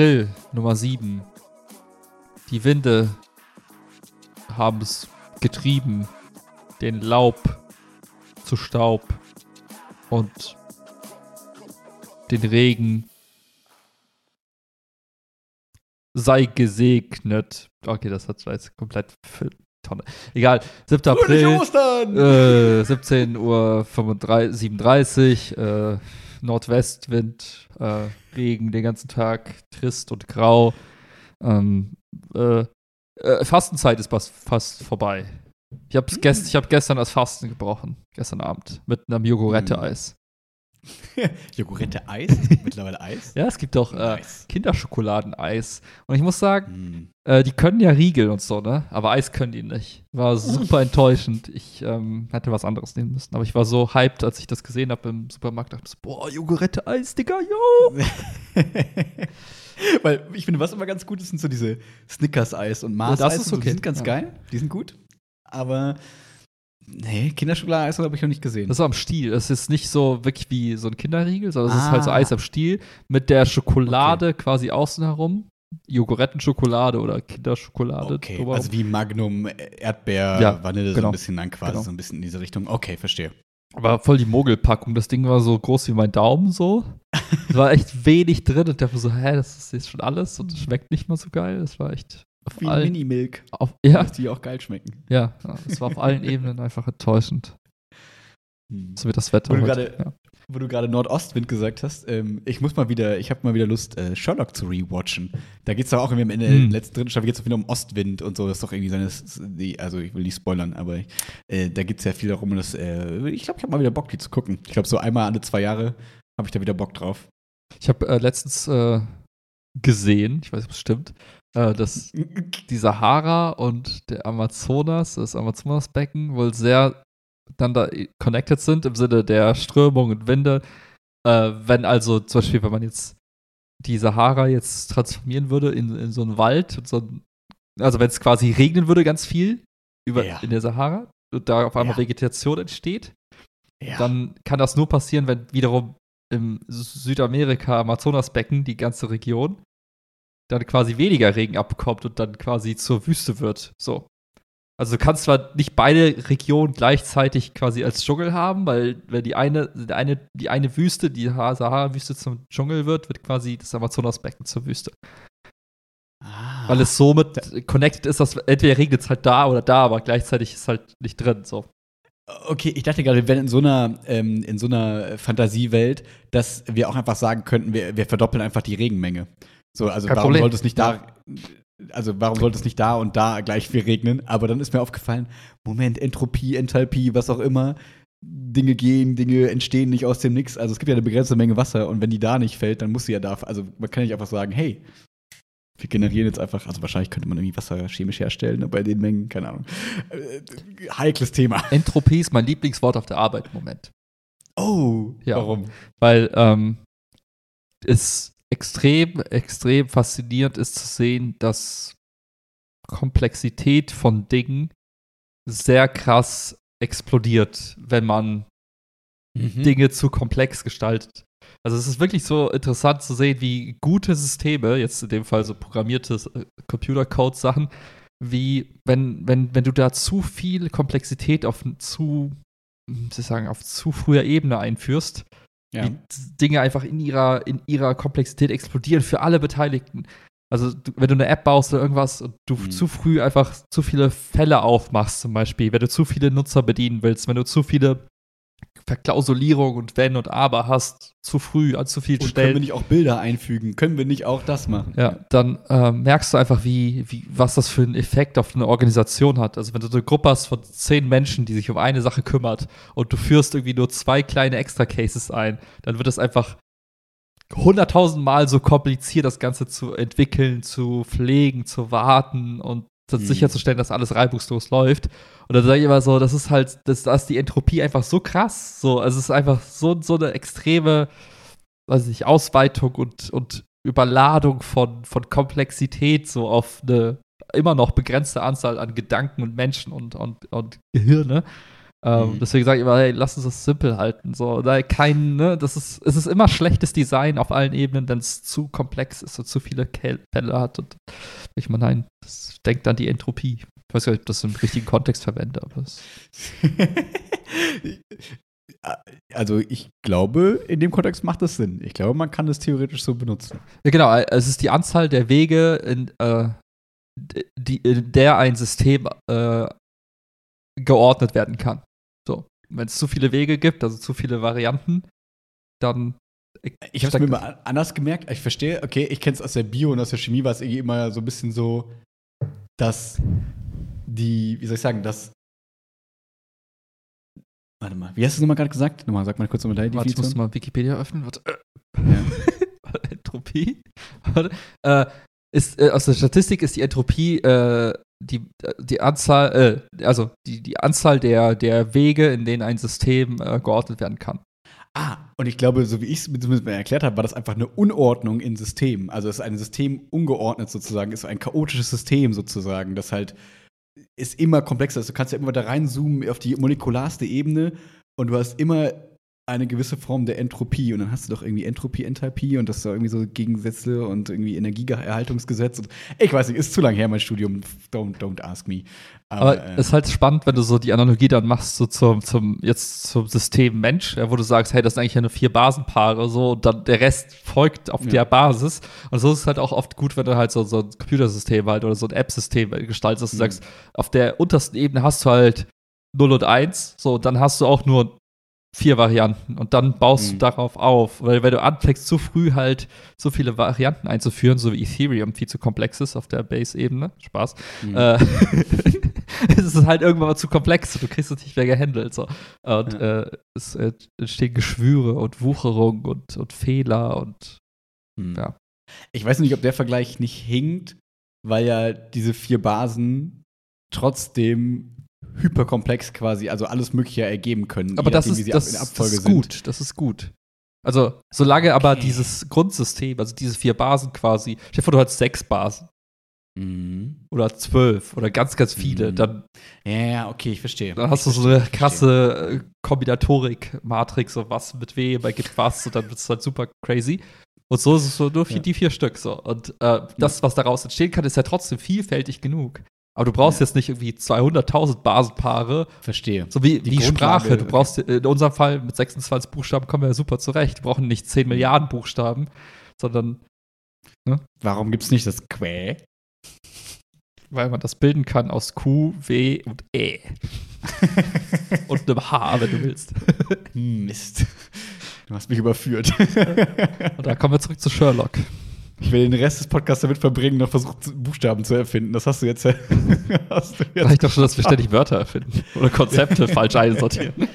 April, Nummer 7. Die Winde haben es getrieben, den Laub zu Staub und den Regen sei gesegnet. Okay, das hat jetzt komplett Tonne. Egal, 7. April, äh, 17 Uhr 35, 37, äh, Nordwestwind, äh, Regen den ganzen Tag, trist und grau. Ähm, äh, äh, Fastenzeit ist fast, vorbei. Ich habe Hm. gest, ich hab gestern das Fasten gebrochen, gestern Abend, mit einem Jogurette-Eis. Jogurette Eis? Mittlerweile Eis? Ja, es gibt auch äh. Kinderschokoladeneis. Und ich muss sagen, Hm. äh, die können ja Riegel und so, ne? Aber Eis können die nicht. War super enttäuschend. Ich ähm, hätte was anderes nehmen müssen. Aber ich war so hyped, als ich das gesehen habe im Supermarkt. Dachte so, boah, Jogurette-Eis, Digga, yo! Weil ich finde, was immer ganz gut ist, sind so diese Snickers-Eis und Mars-Eis. das ist okay. Die sind ganz Ja. geil. Die sind gut. Aber nee, Kinderschokoladeeis habe ich noch nicht gesehen. Das ist am Stiel. Es ist nicht so wirklich wie so ein Kinderriegel, sondern es ist halt so Ah. Eis am Stiel mit der Schokolade quasi außen herum. Jogorettenschokolade oder Kinderschokolade. okay, drumherum. also wie Magnum, äh, Erdbeer, Ja, Vanille, so genau. ein bisschen dann quasi Genau. so ein bisschen in diese Richtung. Okay, verstehe. Aber voll die Mogelpackung. Das Ding war so groß wie mein Daumen so. Es war echt wenig drin und dachte so, hä, das ist jetzt schon alles und es schmeckt nicht mal so geil. Das war echt auf Wie allen, Mini-Milk, auf, ja, dass die auch geil schmecken. ja, ja, es war auf allen Ebenen einfach enttäuschend. Hm. So wie das Wetter Wo du heute. gerade- Wo du gerade Nordostwind gesagt hast, ähm, ich muss mal wieder, ich habe mal wieder Lust, äh, Sherlock zu rewatchen. Da geht es doch auch irgendwie am Ende, Hm. in der letzten dritten Staffel geht es wieder um Ostwind und so. Das ist doch irgendwie seine, also ich will nicht spoilern, aber äh, da geht es ja viel darum, dass, äh, ich glaube, ich habe mal wieder Bock, die zu gucken. Ich glaube, so einmal alle zwei Jahre habe ich da wieder Bock drauf. Ich habe äh, letztens äh, gesehen, ich weiß nicht, ob es stimmt, äh, dass die Sahara und der Amazonas, das Amazonasbecken, wohl sehr dann da connected sind im Sinne der Strömung und Winde. Äh, wenn also zum Beispiel, wenn man jetzt die Sahara jetzt transformieren würde in, in so einen Wald, und so ein, also wenn es quasi regnen würde ganz viel über, Ja. in der Sahara und da auf einmal Ja. Vegetation entsteht, Ja. dann kann das nur passieren, wenn wiederum im Südamerika, Amazonasbecken, die ganze Region, dann quasi weniger Regen abbekommt und dann quasi zur Wüste wird. So. Also du kannst zwar nicht beide Regionen gleichzeitig quasi als Dschungel haben, weil wenn die eine, die eine, die eine Wüste, die Ha- Sahara-Wüste zum Dschungel wird, wird quasi das Amazonasbecken zur Wüste. ah. Weil es somit connected ist, dass entweder regnet es halt da oder da, aber gleichzeitig ist halt nicht drin. So. Okay, ich dachte gerade, wir wären in so einer, ähm, in so einer Fantasiewelt, dass wir auch einfach sagen könnten, wir, wir verdoppeln einfach die Regenmenge. So, also Kein warum Problem. sollte es nicht da, also warum sollte es nicht da und da gleich viel regnen? Aber dann ist mir aufgefallen, Moment, Entropie, Enthalpie, was auch immer, Dinge gehen, Dinge entstehen nicht aus dem Nix. Also es gibt ja eine begrenzte Menge Wasser und wenn die da nicht fällt, dann muss sie ja da. Also man kann nicht einfach sagen, hey, wir generieren jetzt einfach, also wahrscheinlich könnte man irgendwie Wasser chemisch herstellen, aber bei den Mengen, keine Ahnung. Äh, heikles Thema. Entropie ist mein Lieblingswort auf der Arbeit im Moment. Oh, Ja. warum? weil ähm, es extrem, extrem faszinierend ist zu sehen, dass Komplexität von Dingen sehr krass explodiert, wenn man Mhm. Dinge zu komplex gestaltet. Also es ist wirklich so interessant zu sehen, wie gute Systeme, jetzt in dem Fall so programmierte äh, Computercode-Sachen, wie wenn, wenn, wenn du da zu viel Komplexität auf zu, wie soll ich sagen, auf zu früher Ebene einführst, Ja. wie Dinge einfach in ihrer, in ihrer Komplexität explodieren für alle Beteiligten. Also, wenn du eine App baust oder irgendwas und du Mhm. zu früh einfach zu viele Fälle aufmachst, zum Beispiel, wenn du zu viele Nutzer bedienen willst, wenn du zu viele Verklausulierung und Wenn und Aber hast, zu früh an zu vielen Und können Stellen. wir nicht auch Bilder einfügen? Können wir nicht auch das machen? Ja, dann ähm, merkst du einfach, wie, wie, was das für einen Effekt auf eine Organisation hat. Also wenn du eine Gruppe hast von zehn Menschen, die sich um eine Sache kümmert und du führst irgendwie nur zwei kleine Extra-Cases ein, dann wird es einfach hunderttausend Mal so kompliziert, das Ganze zu entwickeln, zu pflegen, zu warten und das Mhm. sicherzustellen, dass alles reibungslos läuft. Und dann sage ich immer so, das ist halt, das, da ist die Entropie einfach so krass. So, also es ist einfach so, so eine extreme, weiß ich nicht, Ausweitung und, und Überladung von, von Komplexität so auf eine immer noch begrenzte Anzahl an Gedanken und Menschen und, und, und Gehirne, Ähm, mhm. Deswegen sage ich immer, hey, lass uns das simpel halten. So, da kein, ne, das ist, es ist immer schlechtes Design auf allen Ebenen, wenn es zu komplex ist und zu viele Fälle hat. Und ich meine, nein, das denkt an die Entropie. Ich weiß gar nicht, ob das im richtigen Kontext verwende, aber es Also ich glaube, in dem Kontext macht das Sinn. Ich glaube, man kann es theoretisch so benutzen. Ja, genau. Es ist die Anzahl der Wege, in, äh, die, in der ein System äh, geordnet werden kann. So. Wenn es zu viele Wege gibt, also zu viele Varianten, dann. Ich, ich habe es mir mal anders gemerkt. Ich verstehe, okay, ich kenne es aus der Bio und aus der Chemie, war es irgendwie immer so ein bisschen so, dass die, wie soll ich sagen, dass Warte mal, wie hast du es nochmal gerade gesagt? Nochmal, sag mal kurz nochmal deine Definition. Warte, ich muss mal Wikipedia öffnen. Warte. Ja. Entropie. Warte. Äh, ist, äh, aus der Statistik ist die Entropie äh, die, die Anzahl, äh, also die, die Anzahl der, der Wege, in denen ein System äh, geordnet werden kann. Ah, und ich glaube, so wie ich es mal erklärt habe, war das einfach eine Unordnung in Systemen. Also es ist ein System ungeordnet sozusagen, ist ein chaotisches System sozusagen, das halt ist immer komplexer. Also du kannst ja immer da reinzoomen auf die molekularste Ebene und du hast immer eine gewisse Form der Entropie und dann hast du doch irgendwie Entropie, Enthalpie und das ist irgendwie so Gegensätze und irgendwie Energieerhaltungsgesetz und ich weiß nicht, ist zu lang her mein Studium, don't, don't ask me. Aber, Aber äh, ist halt spannend, wenn du so die Analogie dann machst so zum, zum jetzt zum System Mensch, wo du sagst, hey, das sind eigentlich ja nur vier Basenpaare so und dann der Rest folgt auf ja. der Basis und so ist es halt auch oft gut, wenn du halt so, so ein Computersystem halt oder so ein App-System gestaltest, dass du mhm. sagst, auf der untersten Ebene hast du halt 0 und 1, so, dann hast du auch nur vier Varianten und dann baust mhm. du darauf auf. Weil wenn du anfängst, zu früh halt so viele Varianten einzuführen, so wie Ethereum viel zu komplex ist auf der Base-Ebene, Spaß, mhm. äh, es ist halt irgendwann mal zu komplex und du kriegst es nicht mehr gehandelt. So. Und ja. äh, es äh, entstehen Geschwüre und Wucherung und, und Fehler und mhm. ja. Ich weiß nicht, ob der Vergleich nicht hinkt, weil ja diese vier Basen trotzdem hyperkomplex quasi, also alles Mögliche ergeben können. Aber das ist, das, das ist gut, sind. das ist gut. Also, solange okay. aber dieses Grundsystem, also diese vier Basen quasi, stell dir vor, du hast sechs Basen. Mhm. Oder zwölf oder ganz, ganz viele, mhm. dann. Ja, ja, okay, ich verstehe. Dann hast du so eine krasse äh, Kombinatorik-Matrix, so was mit wem ergibt was, und dann wird es halt super crazy. Und so ist es so nur für ja. die vier Stück so. Und äh, das, was daraus entstehen kann, ist ja trotzdem vielfältig genug. Aber du brauchst ja. jetzt nicht irgendwie 200.000 Basenpaare. Verstehe. So wie die, Sprache. Du brauchst in unserem Fall mit 26 Buchstaben kommen wir ja super zurecht. Wir brauchen nicht 10 Milliarden Buchstaben, sondern. Ne? Warum gibt es nicht das Quä? Weil man das bilden kann aus Q, W und E. und einem H, wenn du willst. Mist. Du hast mich überführt. und da kommen wir zurück zu Sherlock. Ich will den Rest des Podcasts damit verbringen, noch versucht, Buchstaben zu erfinden. Das hast du jetzt. hast du jetzt Reicht doch schon, dass wir ständig Wörter erfinden oder Konzepte falsch einsortieren.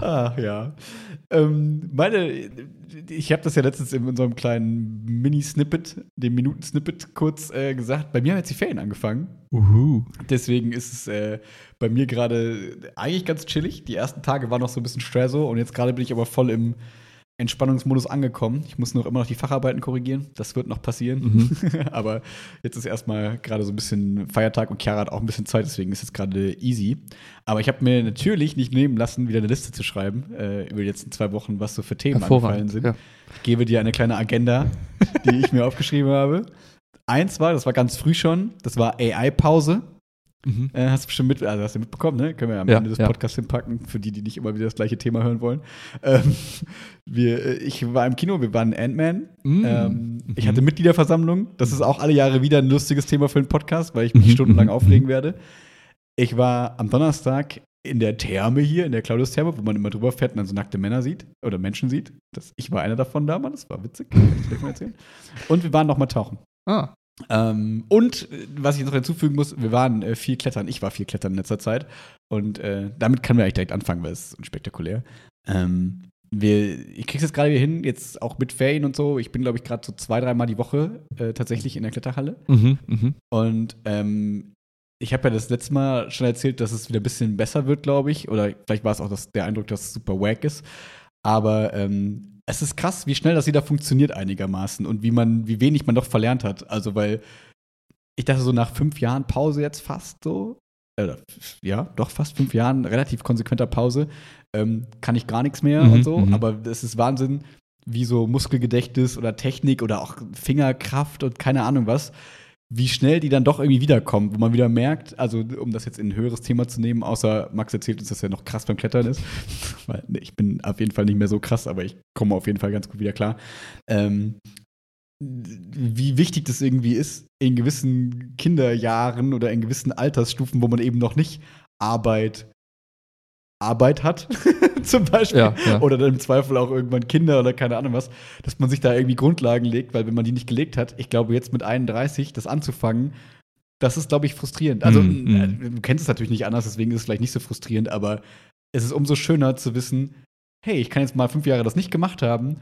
Ach ja. Ähm, meine, ich habe das ja letztens in unserem kleinen Mini-Snippet, dem Minuten-Snippet kurz äh, gesagt. Bei mir haben jetzt die Ferien angefangen. Uhu. Deswegen ist es äh, bei mir gerade eigentlich ganz chillig. Die ersten Tage waren noch so ein bisschen Stresso und jetzt gerade bin ich aber voll im Entspannungsmodus angekommen. Ich muss noch immer noch die Facharbeiten korrigieren. Das wird noch passieren. Mhm. Aber jetzt ist erstmal gerade so ein bisschen Feiertag und Chiara hat auch ein bisschen Zeit, deswegen ist es gerade easy. Aber ich habe mir natürlich nicht nehmen lassen, wieder eine Liste zu schreiben äh, über die letzten zwei Wochen, was so für Themen angefallen sind. Ja. Ich gebe dir eine kleine Agenda, die ich mir aufgeschrieben habe. Eins war, das war ganz früh schon, das war AI-Pause. Mhm. Äh, hast du bestimmt mit, also hast du mitbekommen, ne? Können wir ja am ja, Ende des ja. Podcasts hinpacken, für die, die nicht immer wieder das gleiche Thema hören wollen. Ähm, wir, äh, ich war im Kino, wir waren Ant-Man. Mhm. Ähm, ich hatte Mitgliederversammlung. Das ist auch alle Jahre wieder ein lustiges Thema für einen Podcast, weil ich mich mhm. stundenlang mhm. auflegen werde. Ich war am Donnerstag in der Therme hier, in der Claudius-Therme, wo man immer drüber fährt und dann so nackte Männer sieht oder Menschen sieht. Das, ich war einer davon damals, das war witzig, kann ich mal erzählen. Und wir waren noch mal tauchen. Ah. Ähm, und äh, was ich noch hinzufügen muss, wir waren äh, viel klettern. Ich war viel klettern in letzter Zeit. Und äh, damit können wir eigentlich direkt anfangen, weil es ist spektakulär. Ähm, wir, ich krieg's jetzt gerade wieder hin, jetzt auch mit Ferien und so. Ich bin, glaube ich, gerade so zwei, dreimal die Woche äh, tatsächlich in der Kletterhalle. Mhm, mh. Und ähm, ich habe ja das letzte Mal schon erzählt, dass es wieder ein bisschen besser wird, glaube ich. Oder vielleicht war es auch das, der Eindruck, dass es super wack ist. Aber ähm, es ist krass, wie schnell das wieder funktioniert einigermaßen und wie man, wie wenig man doch verlernt hat. Also, weil ich dachte so nach fünf Jahren Pause jetzt fast so, äh, ja, doch fast fünf Jahren relativ konsequenter Pause, ähm, kann ich gar nichts mehr Mhm, und so. mhm. Aber es ist Wahnsinn, wie so Muskelgedächtnis oder Technik oder auch Fingerkraft und keine Ahnung was, wie schnell die dann doch irgendwie wiederkommen, wo man wieder merkt, also um das jetzt in ein höheres Thema zu nehmen, außer Max erzählt uns, dass er noch krass beim Klettern ist. Weil ich bin auf jeden Fall nicht mehr so krass, aber ich komme auf jeden Fall ganz gut wieder klar. Ähm, wie wichtig das irgendwie ist, in gewissen Kinderjahren oder in gewissen Altersstufen, wo man eben noch nicht Arbeit Arbeit hat, zum Beispiel, Ja, ja. oder dann im Zweifel auch irgendwann Kinder oder keine Ahnung was, dass man sich da irgendwie Grundlagen legt, weil wenn man die nicht gelegt hat, ich glaube jetzt mit 31 das anzufangen, das ist, glaube ich, frustrierend. Also, Mm, äh, mm. du kennst es natürlich nicht anders, deswegen ist es vielleicht nicht so frustrierend, aber es ist umso schöner zu wissen, hey, ich kann jetzt mal fünf Jahre das nicht gemacht haben,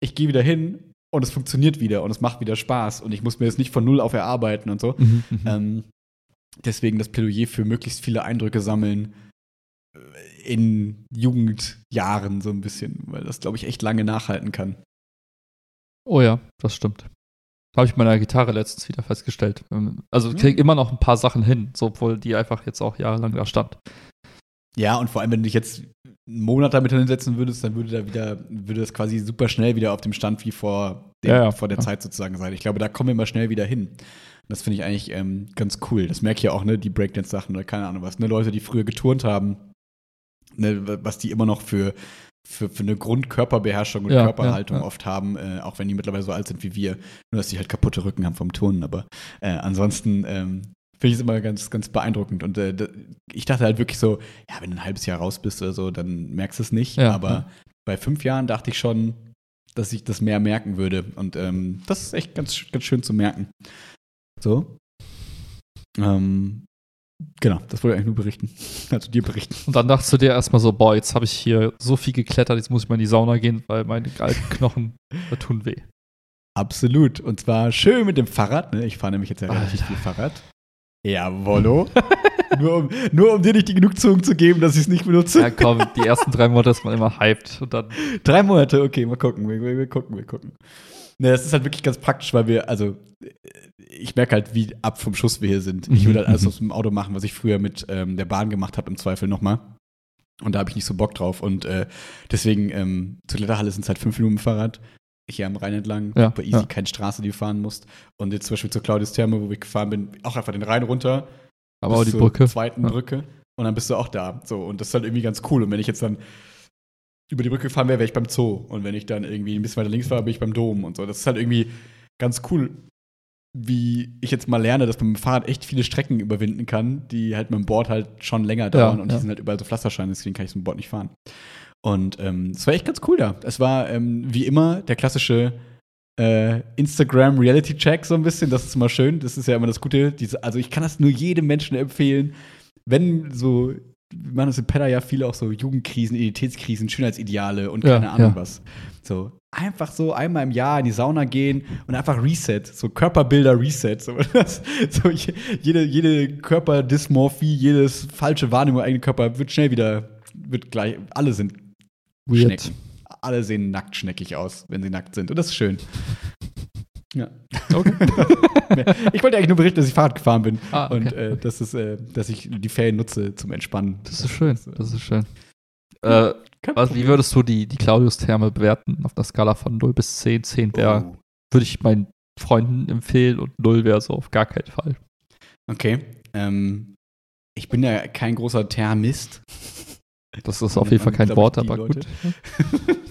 ich gehe wieder hin und es funktioniert wieder und es macht wieder Spaß und ich muss mir jetzt nicht von null auf erarbeiten und so. Mhm, mhm. Ähm, deswegen das Plädoyer für möglichst viele Eindrücke sammeln in Jugendjahren so ein bisschen, weil das, glaube ich, echt lange nachhalten kann. Oh ja, das stimmt. Habe ich meiner Gitarre letztens wieder festgestellt. Ähm, Also ich Mhm. kriege immer noch ein paar Sachen hin, so, obwohl die einfach jetzt auch jahrelang da stand. Ja, und vor allem, wenn du dich jetzt einen Monat damit hinsetzen würdest, dann würde da wieder, würde das quasi super schnell wieder auf dem Stand wie vor, dem, Ja, ja, vor der. Zeit sozusagen sein. Ich glaube, da kommen wir immer schnell wieder hin. Das finde ich eigentlich ähm, ganz cool. Das merke ich ja auch, ne, die Breakdance-Sachen oder keine Ahnung was, ne, Leute, die früher geturnt haben, ne, was die immer noch für, für, für eine Grundkörperbeherrschung und Ja, Körperhaltung ja, ja. oft haben, äh, auch wenn die mittlerweile so alt sind wie wir. Nur, dass die halt kaputte Rücken haben vom Turnen. Aber äh, ansonsten ähm, finde ich es immer ganz, ganz beeindruckend. Und äh, ich dachte halt wirklich so, ja, wenn du ein halbes Jahr raus bist oder so, dann merkst du es nicht. Aber bei fünf Jahren dachte ich schon, dass ich das mehr merken würde. Und ähm, das ist echt ganz, ganz schön zu merken. So. Ähm, genau, das wollte ich eigentlich nur berichten. Also dir berichten. Und dann dachtest du dir erstmal so, boah, jetzt habe ich hier so viel geklettert, jetzt muss ich mal in die Sauna gehen, weil meine alten Knochen tun weh. Absolut. Und zwar schön mit dem Fahrrad. Ne? Ich fahre nämlich jetzt ja relativ viel Fahrrad. Jawollo. nur, um, nur um dir nicht die Genugtuung zu geben, dass ich es nicht benutze. Ja, komm, die ersten drei Monate ist man immer hyped und dann Drei Monate, okay, mal gucken, wir, wir, wir gucken, wir gucken. Ne, das ist halt wirklich ganz praktisch, weil wir, also, äh, ich merke halt, wie ab vom Schuss wir hier sind. Ich Mhm, würde halt alles mhm. aus dem Auto machen, was ich früher mit ähm, der Bahn gemacht habe, im Zweifel nochmal. Und da habe ich nicht so Bock drauf. Und äh, deswegen, ähm, zur Kletterhalle sind es halt fünf Minuten Fahrrad. Hier am Rhein entlang, Ja, super easy, ja. keine Straße, die du fahren musst. Und jetzt zum Beispiel zur Claudius Therme, wo ich gefahren bin, auch einfach den Rhein runter, aber auch die zur Brücke. zweiten Ja. Brücke und dann bist du auch da. So, und das ist halt irgendwie ganz cool. Und wenn ich jetzt dann über die Brücke gefahren wäre, wäre ich beim Zoo. Und wenn ich dann irgendwie ein bisschen weiter links war, bin ich beim Dom und so. Das ist halt irgendwie ganz cool, wie ich jetzt mal lerne, dass man mit dem Fahrrad echt viele Strecken überwinden kann, die halt mit dem Board halt schon länger dauern und ja. die sind halt überall so Pflastersteine, deswegen kann ich so ein Board nicht fahren. Und ähm, es war echt ganz cool da. Es war ähm, wie immer der klassische äh, Instagram-Reality-Check so ein bisschen. Das ist immer schön. Das ist ja immer das Gute. Diese, also ich kann das nur jedem Menschen empfehlen, wenn so, machen das in Pedda ja viele auch so Jugendkrisen, Identitätskrisen, Schönheitsideale und Ja, keine Ahnung ja. was. So einfach so einmal im Jahr in die Sauna gehen und einfach Reset, so Körperbilder Reset. So, das, so je- jede, jede Körperdysmorphie, jedes falsche Wahrnehmung eigenen Körper wird schnell wieder, wird gleich, alle sind Weird. Schnecken. Alle sehen nackt schneckig aus, wenn sie nackt sind. Und das ist schön. Ja. Okay. ich wollte eigentlich nur berichten, dass ich Fahrrad gefahren bin. Ah, okay. Und äh, dass, es, äh, dass ich die Ferien nutze zum Entspannen. Das ist schön, das ist schön. Äh, was, wie würdest du die, die Claudius-Therme bewerten auf der Skala von 0 bis 10? 10 wäre, Oh. würde ich meinen Freunden empfehlen und 0 wäre so auf gar keinen Fall. Okay. Ähm, ich bin ja kein großer Thermist. Das ist auf jeden Fall kein Wort, aber Leute. gut.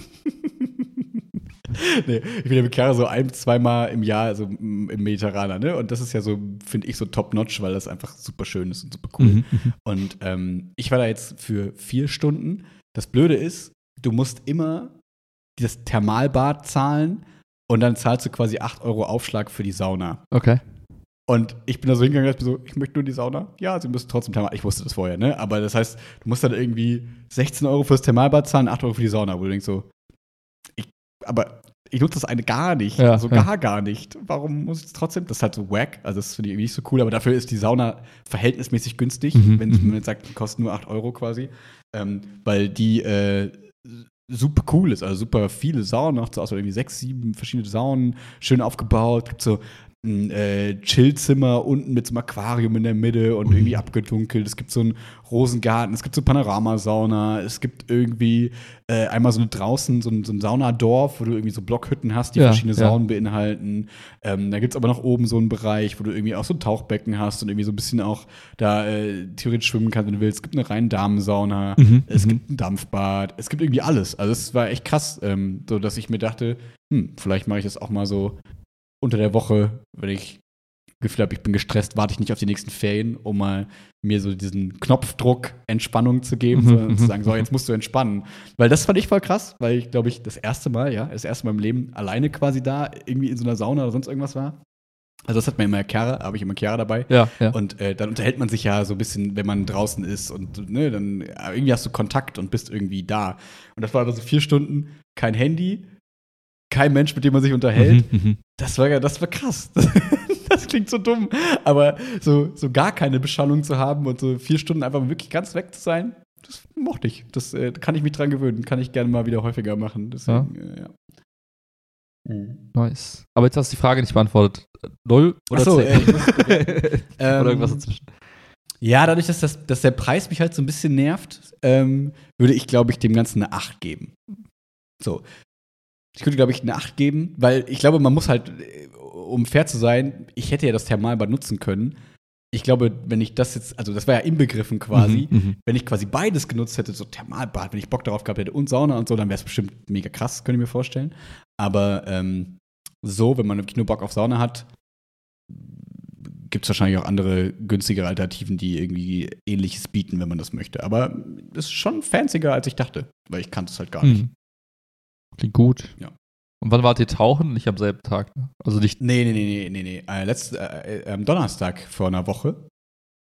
nee, ich bin ja mit Chiara so ein, zweimal im Jahr also mm, im Mediterraner, ne? Und das ist ja so, finde ich, so top-notch, weil das einfach super schön ist und super cool. Mhm, mhm. Und ähm, ich war da jetzt für vier Stunden. Das Blöde ist, du musst immer das Thermalbad zahlen und dann zahlst du quasi 8 Euro Aufschlag für die Sauna. Okay. Und ich bin da so hingegangen, und hab so, ich möchte nur die Sauna. Ja, sie müssen trotzdem Thermal. Ich wusste das vorher, ne? Aber das heißt, du musst dann irgendwie 16 Euro fürs Thermalbad zahlen, 8 Euro für die Sauna, wo du denkst so, ich, aber ich nutze das eine gar nicht. Ja, also ja. gar, gar nicht. Warum muss ich das trotzdem? Das ist halt so wack. Also, das finde ich irgendwie nicht so cool, aber dafür ist die Sauna verhältnismäßig günstig, Mhm, wenn mhm. man jetzt sagt, die kosten nur 8 Euro quasi. Ähm, weil die äh, super cool ist, also super viele Saunen, noch so aus irgendwie sechs, sieben verschiedene Saunen, schön aufgebaut, gibt so ein äh, Chillzimmer unten mit so einem Aquarium in der Mitte und irgendwie abgedunkelt. Es gibt so einen Rosengarten, es gibt so Panoramasauna, es gibt irgendwie äh, einmal so eine draußen, so ein, so ein Saunadorf, wo du irgendwie so Blockhütten hast, die Ja, verschiedene ja. Saunen beinhalten. Ähm, da gibt es aber noch oben so einen Bereich, wo du irgendwie auch so ein Tauchbecken hast und irgendwie so ein bisschen auch da äh, theoretisch schwimmen kannst, wenn du willst. Es gibt eine reine Damensauna, Mhm, es mhm. gibt ein Dampfbad, es gibt irgendwie alles. Also es war echt krass, ähm, so dass ich mir dachte, hm, vielleicht mache ich das auch mal so unter der Woche, wenn ich Gefühl habe, ich bin gestresst, warte ich nicht auf die nächsten Ferien, um mal mir so diesen Knopfdruck Entspannung zu geben, Mhm, sondern zu sagen, so, jetzt musst du entspannen. Weil das fand ich voll krass, weil ich, glaube ich, das erste Mal, ja, das erste Mal im Leben alleine quasi da, irgendwie in so einer Sauna oder sonst irgendwas war. Also das hat mir immer Chiara, habe ich immer Chiara dabei. Ja, ja. Und äh, dann unterhält man sich ja so ein bisschen, wenn man draußen ist und ne, dann äh, irgendwie hast du Kontakt und bist irgendwie da. Und das war aber so vier Stunden, kein Handy, kein Mensch, mit dem man sich unterhält. Mhm, mhm. Das war ja, das war krass. Das, klingt so dumm. Aber so, so gar keine Beschallung zu haben und so vier Stunden einfach wirklich ganz weg zu sein, das mochte ich. Das äh, kann ich mich dran gewöhnen. Kann ich gerne mal wieder häufiger machen. Deswegen, äh, ja. Nice. Aber jetzt hast du die Frage nicht beantwortet. Null oder Ach so, zehn? äh, ich muss- Ähm, oder irgendwas dazwischen. Ja, dadurch, dass, das, dass der Preis mich halt so ein bisschen nervt, ähm, würde ich, glaube ich, dem Ganzen eine 8 geben. So. Ich würde, glaube ich, eine 8 geben, weil ich glaube, man muss halt, äh, um fair zu sein, ich hätte ja das Thermalbad nutzen können. Ich glaube, wenn ich das jetzt, also das war ja inbegriffen quasi, Mhm, mhm. wenn ich quasi beides genutzt hätte, so Thermalbad, wenn ich Bock darauf gehabt hätte und Sauna und so, dann wäre es bestimmt mega krass, könnte ich mir vorstellen. Aber ähm, so, wenn man wirklich nur Bock auf Sauna hat, gibt es wahrscheinlich auch andere günstigere Alternativen, die irgendwie ähnliches bieten, wenn man das möchte. Aber es ist schon fancier, als ich dachte, weil ich kannte es halt gar nicht. Klingt gut. Ja. Und wann wart ihr tauchen? Nicht am selben Tag. Ne? Also nicht. Nee, nee, nee, nee, nee, nee. Äh, letzt, äh, äh, am Donnerstag vor einer Woche.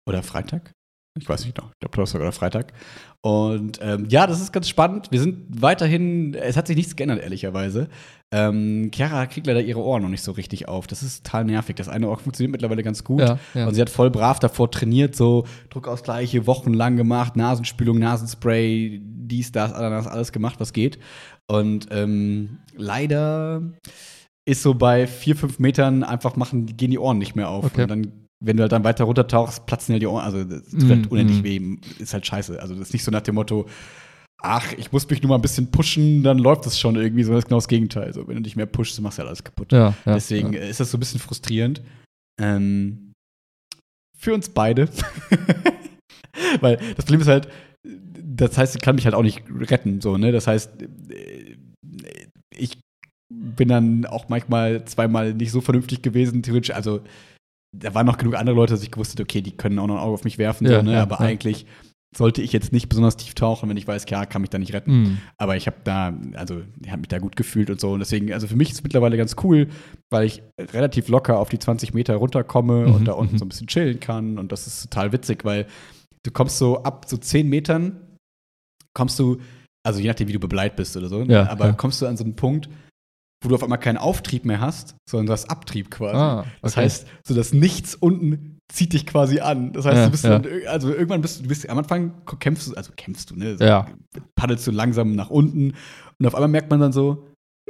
Oder Freitag? Ich weiß nicht noch. Ich glaube Donnerstag oder Freitag. Und ähm, ja, das ist ganz spannend. Wir sind weiterhin, es hat sich nichts geändert, ehrlicherweise. Ähm, Chiara kriegt leider ihre Ohren noch nicht so richtig auf. Das ist total nervig. Das eine Ohr funktioniert mittlerweile ganz gut. Ja, ja. Und sie hat voll brav davor trainiert, so Druckausgleiche wochenlang gemacht, Nasenspülung, Nasenspray, dies, das, Ananas, alles gemacht, was geht. Und ähm, leider ist so bei vier, fünf Metern einfach machen, gehen die Ohren nicht mehr auf. Okay. Und dann, wenn du halt dann weiter runtertauchst, platzen halt die Ohren. Also das tut Mm, halt unendlich mm. weh. Ist halt scheiße. Also das ist nicht so nach dem Motto, ach, ich muss mich nur mal ein bisschen pushen, dann läuft das schon irgendwie, sondern das ist genau das Gegenteil. So, wenn du dich mehr pushst, machst du halt alles kaputt. ja, ja, Deswegen Ja. äh, ist das so ein bisschen frustrierend. Ähm, für uns beide. Weil das Problem ist halt, das heißt, ich kann mich halt auch nicht retten. So, ne? Das heißt, äh, ich bin dann auch manchmal zweimal nicht so vernünftig gewesen, theoretisch. Also, da waren noch genug andere Leute, dass ich gewusst hätte, okay, die können auch noch ein Auge auf mich werfen. Ja, so, ne? ja, Aber ja. eigentlich sollte ich jetzt nicht besonders tief tauchen, wenn ich weiß, ja, kann mich da nicht retten. Mhm. Aber ich habe da, also ich habe mich da gut gefühlt und so. Und deswegen, also für mich ist es mittlerweile ganz cool, weil ich relativ locker auf die 20 Meter runterkomme Mhm, und da unten mhm. so ein bisschen chillen kann. Und das ist total witzig, weil du kommst so ab so 10 Metern, kommst du, also je nachdem, wie du bebleit bist oder so, ne? Ja, aber kommst du an so einen Punkt, wo du auf einmal keinen Auftrieb mehr hast, sondern du hast Abtrieb quasi. Ah, Das okay. heißt, so das Nichts unten zieht dich quasi an. Das heißt, Ja, du bist ja. dann, also irgendwann bist du, du bist am Anfang kämpfst du, also kämpfst du, ne? So, Ja. Paddelst du langsam nach unten und auf einmal merkt man dann so,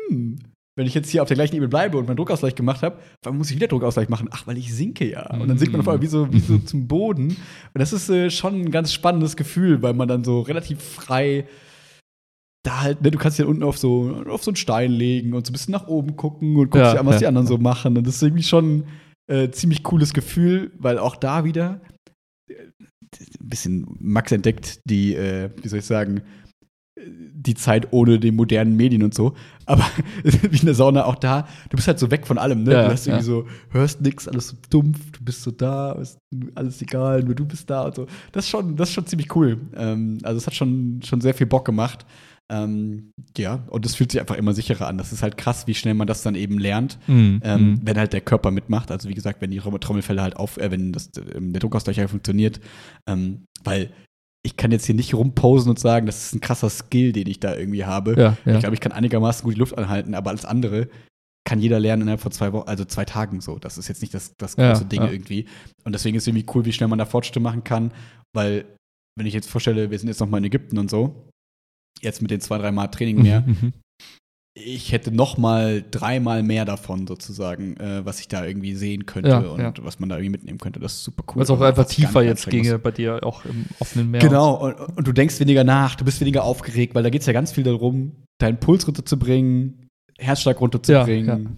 hm, wenn ich jetzt hier auf der gleichen Ebene bleibe und meinen Druckausgleich gemacht habe, dann muss ich wieder Druckausgleich machen. Ach, weil ich sinke ja. Und dann sinkt man auf einmal wie so, wie so zum Boden. Und das ist äh, schon ein ganz spannendes Gefühl, weil man dann so relativ frei da halt, ne, du kannst dich halt unten auf so, auf so einen Stein legen und so ein bisschen nach oben gucken und guckst Ja, dir an, was ja, die anderen so machen. Und das ist irgendwie schon äh, ziemlich cooles Gefühl, weil auch da wieder äh, ein bisschen Max entdeckt die, äh, wie soll ich sagen, die Zeit ohne die modernen Medien und so. Aber wie in der Sauna auch da, du bist halt so weg von allem, ne? Ja, du hast irgendwie ja. so, hörst nix, alles so dumpf, du bist so da, ist alles egal, nur du bist da und so. Das ist schon, das ist schon ziemlich cool. Ähm, also es hat schon, schon sehr viel Bock gemacht. Ähm, ja, und es fühlt sich einfach immer sicherer an. Das ist halt krass, wie schnell man das dann eben lernt, Mhm. ähm, mhm. wenn halt der Körper mitmacht. Also wie gesagt, wenn die Trommel- Trommelfelle halt auf, äh, wenn das, ähm, der Druckausgleich halt funktioniert. Ähm, weil ich kann jetzt hier nicht rumposen und sagen, das ist ein krasser Skill, den ich da irgendwie habe. Ja, ja. Ich glaube, ich kann einigermaßen gut die Luft anhalten, aber alles andere kann jeder lernen innerhalb von zwei Wochen, also zwei Tagen so. Das ist jetzt nicht das, das Ja, große Ding ja. irgendwie. Und deswegen ist es irgendwie cool, wie schnell man da Fortschritte machen kann, weil, wenn ich jetzt vorstelle, wir sind jetzt noch mal in Ägypten und so, jetzt mit den zwei, drei Mal Training mehr, Mhm, mhm. ich hätte noch mal dreimal mehr davon sozusagen, äh, was ich da irgendwie sehen könnte Ja, und ja. was man da irgendwie mitnehmen könnte. Das ist super cool. Es auch einfach was tiefer jetzt ginge bei dir, auch im offenen Meer. Genau, und, und du denkst weniger nach, du bist weniger aufgeregt, weil da geht es ja ganz viel darum, deinen Puls runterzubringen, Herzschlag runterzubringen,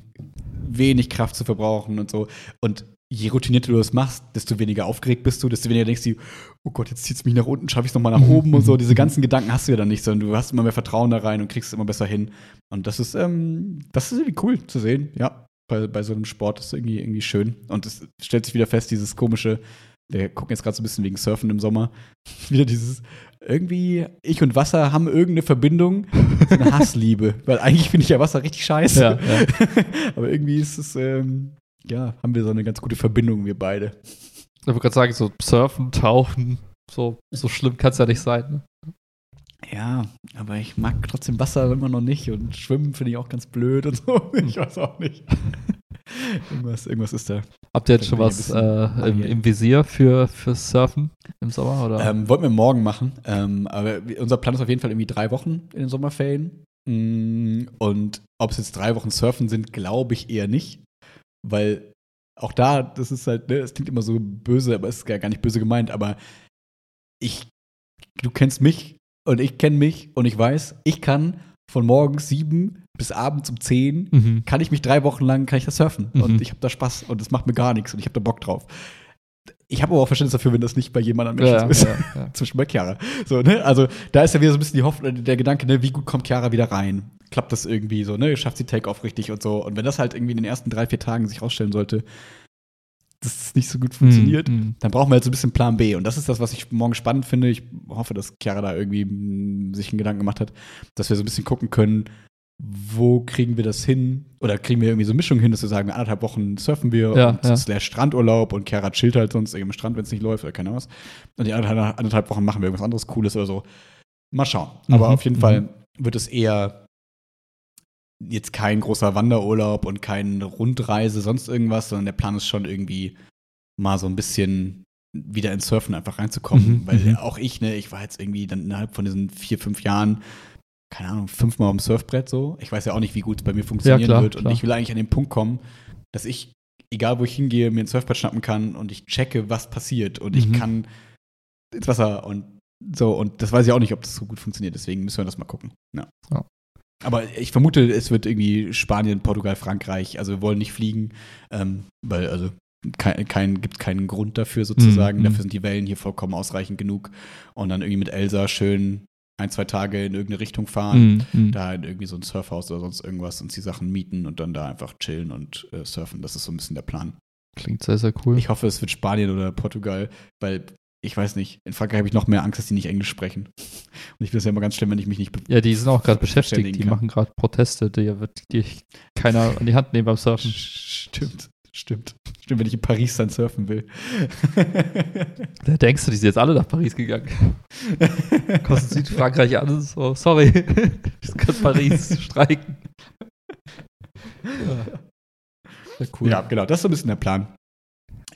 wenig Kraft zu verbrauchen und so. Und je routinierter du das machst, desto weniger aufgeregt bist du, desto weniger denkst du, oh Gott, jetzt zieht es mich nach unten, schaffe ich es nochmal nach oben und so. Diese ganzen Gedanken hast du ja dann nicht, sondern du hast immer mehr Vertrauen da rein und kriegst es immer besser hin. Und das ist, ähm, das ist irgendwie cool zu sehen, ja. Bei, bei so einem Sport ist irgendwie, irgendwie schön. Und es stellt sich wieder fest, dieses komische, wir gucken jetzt gerade so ein bisschen wegen Surfen im Sommer, wieder dieses, irgendwie, ich und Wasser haben irgendeine Verbindung, eine Hassliebe. Weil eigentlich finde ich ja Wasser richtig scheiße. Ja, ja. Aber irgendwie ist es, ähm, ja, haben wir so eine ganz gute Verbindung, wir beide. Ich wollte gerade sagen, so surfen, tauchen, so, so schlimm kann es ja nicht sein. Ne? Ja, aber ich mag trotzdem Wasser immer noch nicht und Schwimmen finde ich auch ganz blöd und so. Ich weiß auch nicht. irgendwas, irgendwas ist da. Habt ihr jetzt schon was äh, im, im Visier für, fürs Surfen im Sommer? Oder? Ähm, wollten wir morgen machen, ähm, aber unser Plan ist auf jeden Fall irgendwie drei Wochen in den Sommerferien. Mm, Und ob es jetzt drei Wochen Surfen sind, glaube ich eher nicht, weil auch da, das ist halt, ne, es klingt immer so böse, aber es ist gar nicht böse gemeint, aber ich, du kennst mich und ich kenne mich und ich weiß, ich kann von morgens sieben bis abends um zehn mhm. kann ich mich drei Wochen lang, kann ich das surfen. Mhm. Und ich habe da Spaß und es macht mir gar nichts und ich habe da Bock drauf. Ich habe aber auch Verständnis dafür, wenn das nicht bei jemand anderem ja, so ist. ja, ja. Zum Beispiel bei Chiara. So, ne? Also da ist ja wieder so ein bisschen die Hoffnung, der Gedanke, ne, wie gut kommt Chiara wieder rein? Klappt das irgendwie so, ne? Schafft sie Take-Off richtig und so. Und wenn das halt irgendwie in den ersten drei, vier Tagen sich rausstellen sollte, dass es nicht so gut funktioniert, Mhm. dann brauchen wir jetzt so ein bisschen Plan B. Und das ist das, was ich morgen spannend finde. Ich hoffe, dass Chiara da irgendwie mm, sich einen Gedanken gemacht hat, dass wir so ein bisschen gucken können, wo kriegen wir das hin? Oder kriegen wir irgendwie so eine Mischung hin, dass wir sagen, anderthalb Wochen surfen wir Ja, und ja. slash Strandurlaub und Chiara chillt halt sonst irgendwie am Strand, wenn es nicht läuft oder keine Ahnung was. Und die anderthalb, anderthalb Wochen machen wir irgendwas anderes Cooles oder so. Mal schauen. Aber Mhm, auf jeden mhm. Fall wird es eher jetzt kein großer Wanderurlaub und keine Rundreise, sonst irgendwas, sondern der Plan ist schon irgendwie mal so ein bisschen wieder ins Surfen einfach reinzukommen. Mhm, weil mhm. auch ich, ne, ich war jetzt irgendwie dann innerhalb von diesen vier, fünf Jahren, keine Ahnung, fünfmal am Surfbrett so. Ich weiß ja auch nicht, wie gut es bei mir funktionieren klar, wird. Und klar. ich will eigentlich an den Punkt kommen, dass ich, egal wo ich hingehe, mir ein Surfbrett schnappen kann und ich checke, was passiert. Und ich Mhm. kann ins Wasser und so. Und das weiß ich auch nicht, ob das so gut funktioniert. Deswegen müssen wir das mal gucken. Ja. Ja. Aber ich vermute, es wird irgendwie Spanien, Portugal, Frankreich. Also wir wollen nicht fliegen, ähm, weil also kein, kein, gibt keinen Grund dafür sozusagen. Mhm. Dafür sind die Wellen hier vollkommen ausreichend genug. Und dann irgendwie mit Elsa schön ein, zwei Tage in irgendeine Richtung fahren. Mhm. Mhm. Da in irgendwie so ein Surfhaus oder sonst irgendwas und die Sachen mieten und dann da einfach chillen und äh, surfen. Das ist so ein bisschen der Plan. Klingt sehr, sehr cool. Ich hoffe, es wird Spanien oder Portugal, weil ich weiß nicht, in Frankreich habe ich noch mehr Angst, dass die nicht Englisch sprechen. Und ich finde es ja immer ganz schlimm, wenn ich mich nicht. ja, die sind auch gerade beschäftigt. Die kann. machen gerade Proteste, die wird die keiner an die Hand nehmen beim Surfen. Stimmt, stimmt. Stimmt, wenn ich in Paris dann surfen will. Da denkst du, die sind jetzt alle nach Paris gegangen. Kostet Südfrankreich alles so, sorry. Ich kann Paris streiken. Ja. Ja, cool. Ja, genau, das ist so ein bisschen der Plan.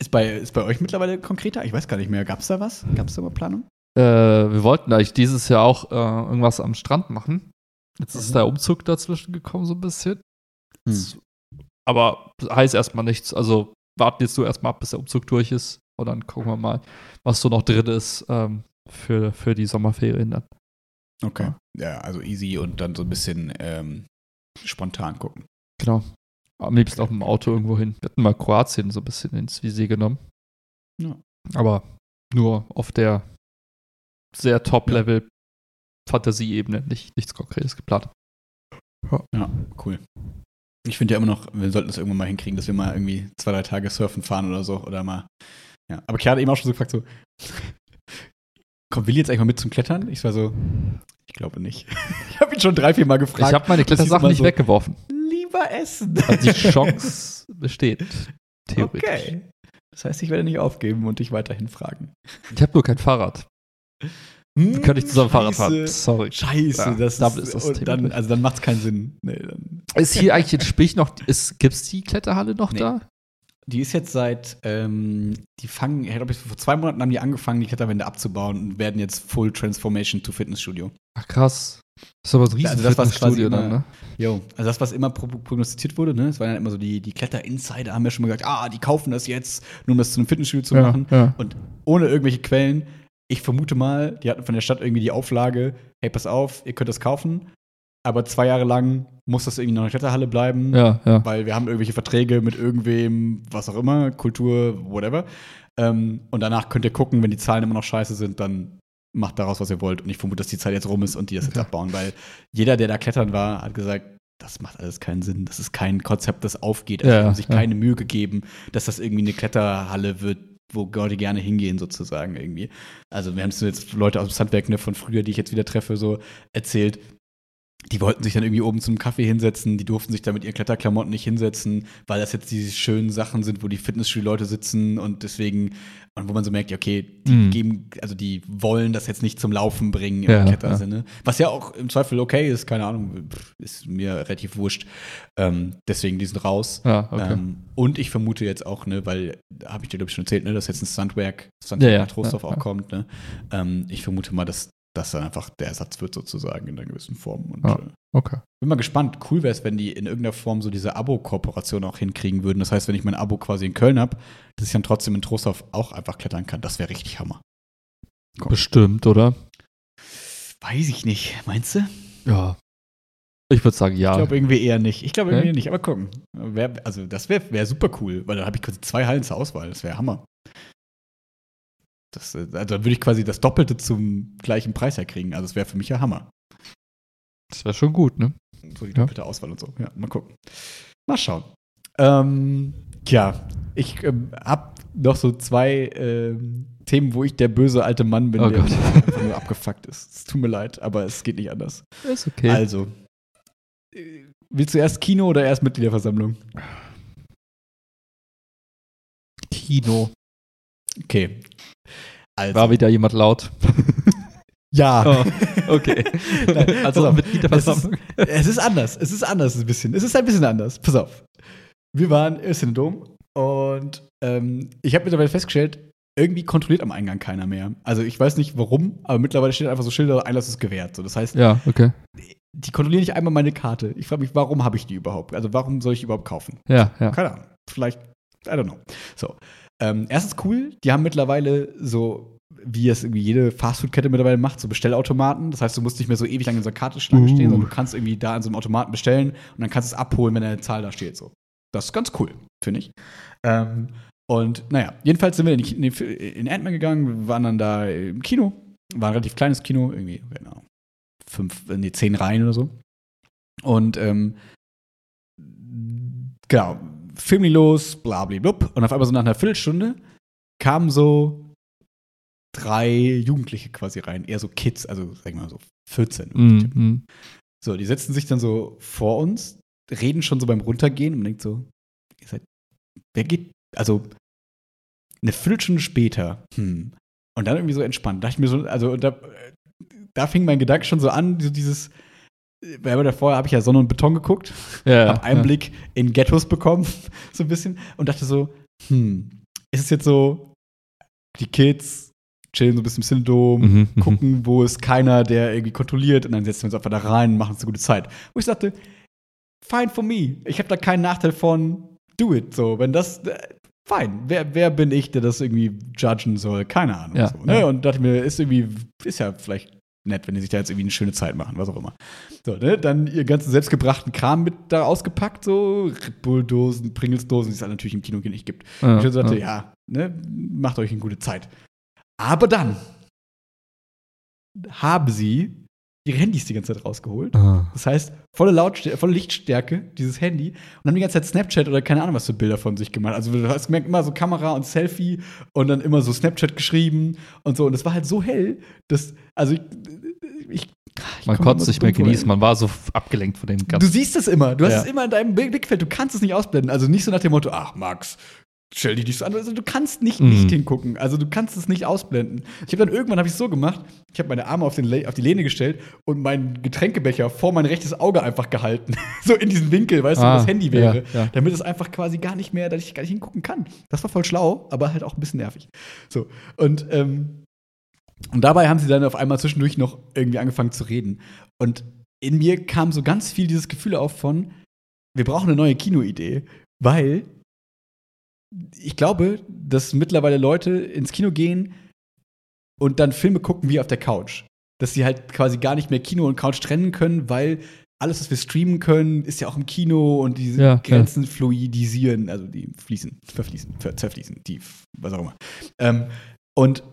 Ist bei, ist bei euch mittlerweile konkreter? Ich weiß gar nicht mehr. Gab es da was? Gab es da mal Planung? Äh, wir wollten eigentlich dieses Jahr auch äh, irgendwas am Strand machen. Jetzt ist Mhm. der Umzug dazwischen gekommen, so ein bisschen. Hm. Aber heißt erstmal nichts. Also warten jetzt nur erstmal ab, bis der Umzug durch ist. Und dann gucken wir mal, was so noch drin ist ähm, für, für die Sommerferien dann. Okay. Ja, also easy und dann so ein bisschen ähm, spontan gucken. Genau. Am liebsten auch mit dem Auto irgendwo hin. Wir hatten mal Kroatien so ein bisschen ins Visier genommen. Ja. Aber nur auf der sehr Top-Level Fantasieebene, nicht, nichts Konkretes geplant. Ja, cool. Ich finde ja immer noch, wir sollten das irgendwann mal hinkriegen, dass wir mal irgendwie zwei, drei Tage surfen fahren oder so. Oder mal. Ja. Aber Chiara hat eben auch schon so gefragt: so, Kommt Willi jetzt eigentlich mal mit zum Klettern? Ich war so, ich glaube nicht. ich habe ihn schon drei, vier Mal gefragt. ich habe meine Klettersachen nicht so- weggeworfen. Essen. Also die Chance besteht. Theoretisch. Okay. Das heißt, ich werde nicht aufgeben und dich weiterhin fragen. Ich habe nur kein Fahrrad. Wir können nicht zusammen Fahrrad fahren. Scheiße. Sorry. Scheiße, Ja, das ist, ist das Thema dann, also dann macht es keinen Sinn. Nee. Ist hier eigentlich in Spich noch, ist, gibt's die Kletterhalle noch Nee. da? Die ist jetzt seit, ähm, die fangen, ich glaube, vor zwei Monaten haben die angefangen, die Kletterwände abzubauen und werden jetzt Full Transformation to Fitnessstudio. Ach krass. Das ist aber ein riesen Also das, was Fitnessstudio immer- dann, ne? Jo, also das, was immer pro- prognostiziert wurde, ne? Es waren ja immer so die, die Kletter-Insider, haben ja schon mal gesagt, ah, die kaufen das jetzt, nur um das zu einem Fitnessstudio zu Ja, machen. ja. Und ohne irgendwelche Quellen, ich vermute mal, die hatten von der Stadt irgendwie die Auflage, hey, pass auf, ihr könnt das kaufen, aber zwei Jahre lang muss das irgendwie noch eine Kletterhalle bleiben, Ja, ja. weil wir haben irgendwelche Verträge mit irgendwem, was auch immer, Kultur, whatever. Ähm, und danach könnt ihr gucken, wenn die Zahlen immer noch scheiße sind, dann macht daraus, was ihr wollt. Und ich vermute, dass die Zeit jetzt rum ist und die das jetzt Ja. abbauen, weil jeder, der da klettern war, hat gesagt, das macht alles keinen Sinn. Das ist kein Konzept, das aufgeht. Also Ja, haben sich ja. keine Mühe gegeben, dass das irgendwie eine Kletterhalle wird, wo Leute gerne hingehen, sozusagen irgendwie. Also, wir haben es jetzt Leute aus dem Sandwerk ne, von früher, die ich jetzt wieder treffe, so erzählt. Die wollten sich dann irgendwie oben zum Kaffee hinsetzen, die durften sich da mit ihren Kletterklamotten nicht hinsetzen, weil das jetzt diese schönen Sachen sind, wo die Fitnessstudio-Leute sitzen und deswegen, und wo man so merkt, ja, okay, die Mhm. geben, also die wollen das jetzt nicht zum Laufen bringen im Ja, Klettersinne. Was ja auch im Zweifel okay ist, keine Ahnung, ist mir relativ wurscht. Ähm, deswegen, die sind raus. Ja, okay. Ähm, und ich vermute jetzt auch, ne, weil, habe ich dir, glaube ich, schon erzählt, ne, dass jetzt ein Stuntwerk, Stuntwerk Ja, ja. nach Trostorf Ja, auch ja. kommt, ne. Ähm, ich vermute mal, dass das dann einfach der Ersatz wird, sozusagen, in einer gewissen Form. Und Ja. äh, okay. bin mal gespannt. Cool wäre es, wenn die in irgendeiner Form so diese Abo-Kooperation auch hinkriegen würden. Das heißt, wenn ich mein Abo quasi in Köln habe, dass ich dann trotzdem in Trostorf auch einfach klettern kann. Das wäre richtig Hammer. Komm. Bestimmt, oder? Weiß ich nicht. Meinst du? Ja. Ich würde sagen, ja. Ich glaube irgendwie eher nicht. Ich glaube irgendwie Okay. nicht, aber gucken. Wär, also das wäre wär super cool, weil dann habe ich quasi zwei Hallen zur Auswahl. Das wäre Hammer. Das, äh, also dann würde ich quasi das Doppelte zum gleichen Preis herkriegen. Also es wäre für mich ja Hammer. das wäre schon gut, ne? So die Ja. doppelte Auswahl und so. Ja, mal gucken. Mal schauen. Ähm, tja, ich ähm, habe noch so zwei ähm, Themen, wo ich der böse alte Mann bin, Oh der einfach nur abgefuckt ist. Es tut mir leid, aber es geht nicht anders. Ist okay. Also, äh, willst du erst Kino oder erst Mitgliederversammlung? Kino. Okay. Also, War wieder jemand laut. ja. Oh, okay. Nein, also auf. Mitgliederversammlung. Es ist anders. Es ist anders ein bisschen. Es ist ein bisschen anders. Pass auf. Wir waren in den Dom und ähm, ich habe mittlerweile festgestellt, irgendwie kontrolliert am Eingang keiner mehr. Also ich weiß nicht warum, aber mittlerweile steht einfach so Schilder, Einlass ist gewährt. So, das heißt, Ja, okay. die kontrollieren nicht einmal meine Karte. Ich frage mich, warum habe ich die überhaupt? Also warum soll ich die überhaupt kaufen? Ja, ja. Keine Ahnung. Vielleicht, I don't know. So. Ähm, erstens cool, die haben mittlerweile so, wie es irgendwie jede Fastfood-Kette mittlerweile macht, so Bestellautomaten. Das heißt, du musst nicht mehr so ewig lang in so einer Karteschlange Uh. stehen, sondern du kannst irgendwie da an so einem Automaten bestellen und dann kannst du es abholen, wenn eine Zahl da steht. So. Das ist ganz cool, finde ich. Ähm, und naja, jedenfalls sind wir in, in, in Ant-Man gegangen, waren dann da im Kino. War ein relativ kleines Kino, irgendwie, genau, fünf, nee, zehn Reihen oder so. Und ähm, genau, Film los, blablablub. Und auf einmal so nach einer Viertelstunde kamen so drei Jugendliche quasi rein, eher so Kids, also sag ich mal so 14. Mhm. mhm. So, die setzen sich dann so vor uns, reden schon so beim Runtergehen und man denkt so, ihr seid, wer geht, also eine Viertelstunde später, hm. Und dann irgendwie so entspannt. Da dachte ich mir so, also da, da fing mein Gedanke schon so an, so dieses, weil davor habe ich ja Sonne und Beton geguckt, Ja, habe Einblick in Ghettos bekommen, so ein bisschen, und dachte so, hm, ist es jetzt so, die Kids chillen so ein bisschen im Synodom, Mhm, mhm. gucken, wo ist keiner, der irgendwie kontrolliert, und dann setzen wir uns einfach da rein und machen uns eine gute Zeit. Wo ich sagte, fine for me. Ich habe da keinen Nachteil von, do it. So, wenn das, äh, fein. Wer, wer bin ich, der das irgendwie judgen soll? Keine Ahnung. Ja, so, ne? ja. Und dachte mir, ist irgendwie, ist ja vielleicht nett, wenn die sich da jetzt irgendwie eine schöne Zeit machen, was auch immer. So, ne? Dann ihr ganzen selbstgebrachten Kram mit da ausgepackt, so Red Bull-Dosen, Pringles-Dosen, die es halt natürlich im Kino nicht gibt. Ja, Und ich sagte, ja. ja, ne, macht euch eine gute Zeit. Aber dann haben sie ihre Handys die ganze Zeit rausgeholt. Ah. Das heißt, volle Lautstärke, volle Lichtstärke, dieses Handy, und haben die ganze Zeit Snapchat oder keine Ahnung, was für Bilder von sich gemacht. Also du hast gemerkt, immer so Kamera und Selfie und dann immer so Snapchat geschrieben und so. Und das war halt so hell, dass, also ich, ich, ich Man konnte es nicht mehr genießen, man war so abgelenkt von dem Du ganzen. siehst es immer, du hast Ja. es immer in deinem Blickfeld, du kannst es nicht ausblenden. Also nicht so nach dem Motto, ach Max, stell dich nicht so an. Also du kannst nicht Mhm. nicht hingucken, also du kannst es nicht ausblenden. Ich habe dann irgendwann habe ich es so gemacht, ich habe meine Arme auf, den, auf die Lehne gestellt und meinen Getränkebecher vor mein rechtes Auge einfach gehalten. so in diesen Winkel, weißt du, wo Ah, das Handy wäre. ja, ja. Damit es einfach quasi gar nicht mehr, dass ich gar nicht hingucken kann. Das war voll schlau, aber halt auch ein bisschen nervig. So, und ähm, und dabei haben sie dann auf einmal zwischendurch noch irgendwie angefangen zu reden. Und in mir kam so ganz viel dieses Gefühl auf von, wir brauchen eine neue Kinoidee, weil ich glaube, dass mittlerweile Leute ins Kino gehen und dann Filme gucken wie auf der Couch. Dass sie halt quasi gar nicht mehr Kino und Couch trennen können, weil alles, was wir streamen können, ist ja auch im Kino und diese Ja, Grenzen fluidisieren, also die fließen, verfließen, ver zerfließen, die, was auch immer. Ähm, und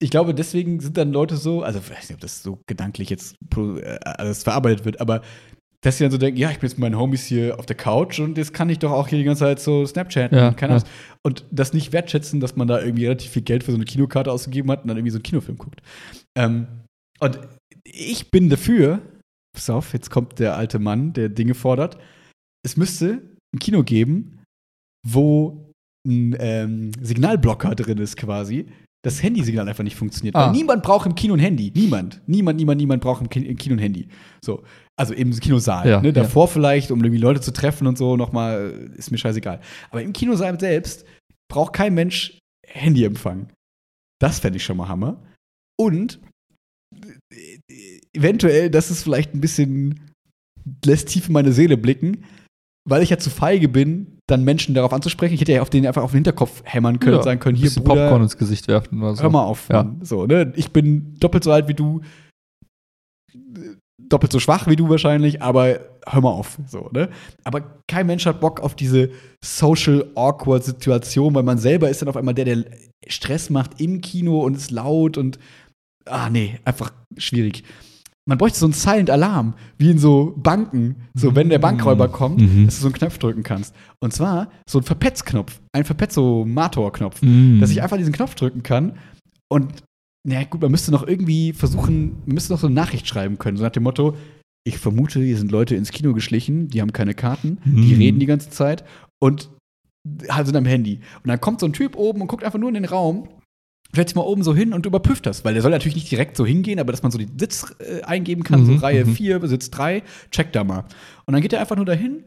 ich glaube, deswegen sind dann Leute so, also ich weiß nicht, ob das so gedanklich jetzt pro- äh, alles verarbeitet wird, aber dass sie dann so denken, ja, ich bin jetzt mit meinen Homies hier auf der Couch und jetzt kann ich doch auch hier die ganze Zeit so Snapchat Ja, und keine ja. Ahnung. Und das nicht wertschätzen, dass man da irgendwie relativ viel Geld für so eine Kinokarte ausgegeben hat und dann irgendwie so einen Kinofilm guckt. Ähm, und ich bin dafür, pass auf, jetzt kommt der alte Mann, der Dinge fordert, es müsste ein Kino geben, wo ein ähm, Signalblocker drin ist quasi, das Handysignal einfach nicht funktioniert. Ah. Weil niemand braucht im Kino ein Handy. Niemand. Niemand, niemand, niemand braucht im, Ki im Kino ein Handy. So. Also im Kinosaal. Ja, ne? Davor vielleicht, um irgendwie Leute zu treffen und so, nochmal, ist mir scheißegal. Aber im Kinosaal selbst braucht kein Mensch Handyempfang. Das fände ich schon mal Hammer. Und äh, eventuell, das ist vielleicht ein bisschen, lässt tief in meine Seele blicken, weil ich ja zu feige bin, dann Menschen darauf anzusprechen. Ich hätte ja auf den einfach auf den Hinterkopf hämmern können und sagen können, hier, Bruder, Popcorn ins Gesicht werfen oder so. Hör mal auf, Ja. So, ne? Ich bin doppelt so alt wie du, doppelt so schwach wie du wahrscheinlich, aber hör mal auf. So, ne? Aber kein Mensch hat Bock auf diese social awkward Situation, weil man selber ist dann auf einmal der, der Stress macht im Kino und ist laut und ah nee, einfach schwierig. Man bräuchte so einen Silent Alarm, wie in so Banken, so wenn der Bankräuber kommt, Mhm. dass du so einen Knopf drücken kannst. Und zwar so ein Verpetzknopf, ein Verpezzomator-Knopf Mhm. dass ich einfach diesen Knopf drücken kann und na gut, man müsste noch irgendwie versuchen, man müsste noch so eine Nachricht schreiben können, so nach dem Motto, ich vermute, hier sind Leute ins Kino geschlichen, die haben keine Karten, die Mhm. reden die ganze Zeit und halt sind am Handy. Und dann kommt so ein Typ oben und guckt einfach nur in den Raum, stellt sich mal oben so hin und überprüft das, weil der soll natürlich nicht direkt so hingehen, aber dass man so den Sitz äh, eingeben kann, so Mhm, Reihe mhm. 4, Sitz 3, checkt da mal. Und dann geht er einfach nur dahin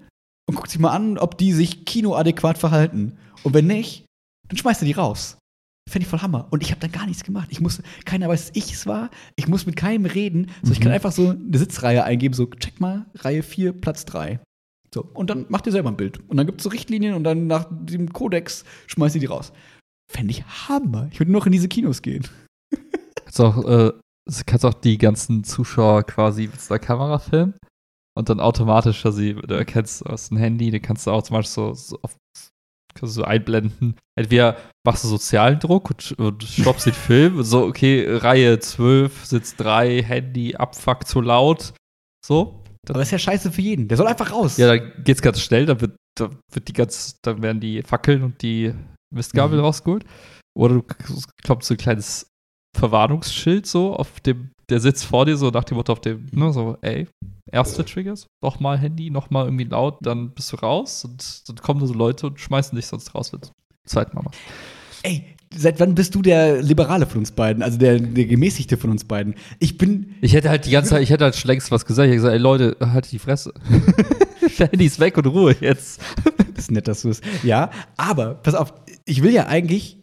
und guckt sich mal an, ob die sich kinoadäquat verhalten. Und wenn nicht, dann schmeißt er die raus. Fände ich voll Hammer. Und ich habe dann gar nichts gemacht. Ich musste, keiner weiß, dass ich es war. Ich muss mit keinem reden. So, ich Mhm. kann einfach so eine Sitzreihe eingeben, so, check mal, Reihe 4, Platz 3. So, und dann macht ihr selber ein Bild. Und dann gibt es so Richtlinien und dann nach dem Kodex schmeißt ihr die raus. Fände ich Hammer. Ich würde nur noch in diese Kinos gehen. Kannst auch, äh, kannst auch die ganzen Zuschauer quasi mit der Kamera filmen und dann automatisch, also du erkennst aus dem Handy, dann kannst du automatisch so, so, auf, kannst du so einblenden. Entweder machst du sozialen Druck und, und stoppst den Film, so, okay, Reihe 12, Sitz 3, Handy, Abfuck zu laut, so. Aber das ist ja scheiße für jeden. Der soll einfach raus. Ja, dann geht's ganz schnell, dann wird, dann wird die ganz, dann werden die Fackeln und die Mistgabel Mhm. rausgeholt. Oder du klopfst so ein kleines Verwarnungsschild so auf dem, der sitzt vor dir, so nach dem Motto auf dem, ne, so, ey, erste Triggers, nochmal Handy, nochmal irgendwie laut, dann bist du raus und dann kommen so Leute und schmeißen dich sonst raus, wenn du Zeit mal machst. Ey, seit wann bist du der Liberale von uns beiden? Also der, der Gemäßigte von uns beiden? Ich bin. Ich hätte halt die ganze Zeit, ich hätte halt schon längst was gesagt. Ich hätte gesagt, ey Leute, halt die Fresse. Handy ist weg und Ruhe jetzt. Das ist nett, dass du es. Ja, aber pass auf, ich will ja eigentlich.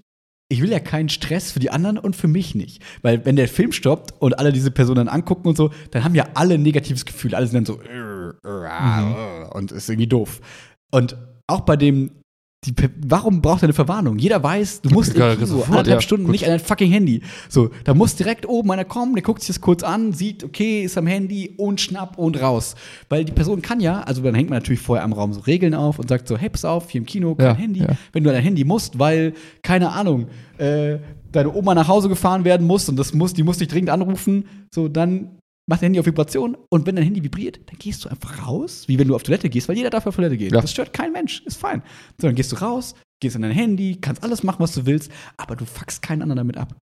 Ich will ja keinen Stress für die anderen und für mich nicht. Weil, wenn der Film stoppt und alle diese Person dann angucken und so, dann haben ja alle ein negatives Gefühl. Alle sind dann so. "Äh, äh, äh", Und ist irgendwie doof. Und auch bei dem. Die, warum braucht er eine Verwarnung? Jeder weiß, du musst im Kino sofort, anderthalb ja, Stunden gut. nicht an dein fucking Handy. So, da muss direkt oben einer kommen, der guckt sich das kurz an, sieht, okay, ist am Handy und schnapp und raus. Weil die Person kann ja, also dann hängt man natürlich vorher am Raum so Regeln auf und sagt so, hey, pass auf, hier im Kino kein Ja, Handy. ja. Wenn du an dein Handy musst, weil, keine Ahnung, äh, deine Oma nach Hause gefahren werden muss und das muss, die muss dich dringend anrufen, so, dann mach dein Handy auf Vibration und wenn dein Handy vibriert, dann gehst du einfach raus, wie wenn du auf Toilette gehst, weil jeder darf auf Toilette gehen. Ja. Das stört kein Mensch, ist fein. So, dann gehst du raus, gehst an dein Handy, kannst alles machen, was du willst, aber du fuckst keinen anderen damit ab.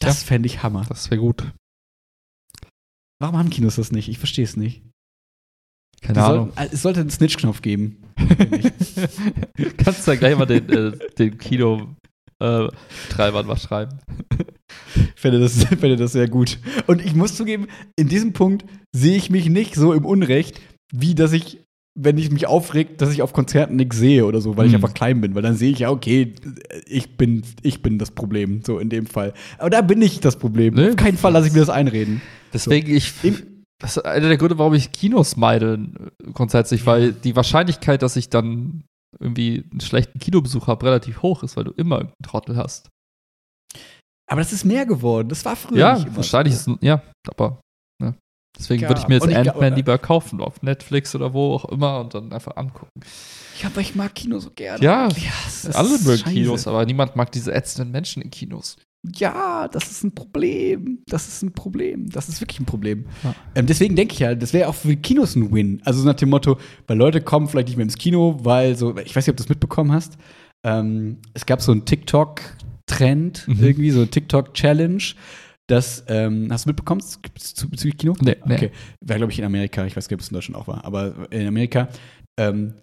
Das fände ich Hammer. Das wäre gut. Warum haben Kinos das nicht? Ich verstehe es nicht. Keine Die Ahnung. sollten- es sollte einen Snitch-Knopf geben. Kannst du da gleich mal den, äh, den Kino-Treibern mal schreiben. Ich fände das, fände das sehr gut. Und ich muss zugeben, in diesem Punkt sehe ich mich nicht so im Unrecht, wie dass ich, wenn ich mich aufregt, dass ich auf Konzerten nichts sehe oder so, weil ich Mhm. einfach klein bin. Weil dann sehe ich ja, okay, ich bin, ich bin das Problem, so in dem Fall. Aber da bin ich das Problem. Nee, auf keinen Fall lasse ich mir das einreden. Deswegen, ich. Das ist einer der Gründe, warum ich Kinos meide, äh, grundsätzlich, weil die Wahrscheinlichkeit, dass ich dann irgendwie einen schlechten Kinobesuch habe, relativ hoch ist, weil du immer einen Trottel hast. Aber das ist mehr geworden. Das war früher Ja, nicht immer wahrscheinlich so. ist, ja, aber ja. deswegen Ja, würde ich mir jetzt Ant-Man lieber kaufen, auf Netflix oder wo auch immer und dann einfach angucken. Ja, aber ich mag Kino so gerne. Ja, ist Alle mögen. Kinos, aber niemand mag diese ätzenden Menschen in Kinos. Ja, das ist ein Problem. Das ist ein Problem. Das ist wirklich ein Problem. Ja. Ähm, deswegen denke ich ja, das wäre auch für Kinos ein Win. Also so nach dem Motto, weil Leute kommen vielleicht nicht mehr ins Kino, weil so, ich weiß nicht, ob du das mitbekommen hast. Ähm, es gab so einen TikTok-Trend, Mhm. irgendwie so eine TikTok-Challenge. Das, ähm, hast du mitbekommen bezüglich Kino? Nee, nee. Okay. Wäre, glaube ich, in Amerika. Ich weiß gar nicht, ob es in Deutschland auch war. Aber in Amerika, ähm,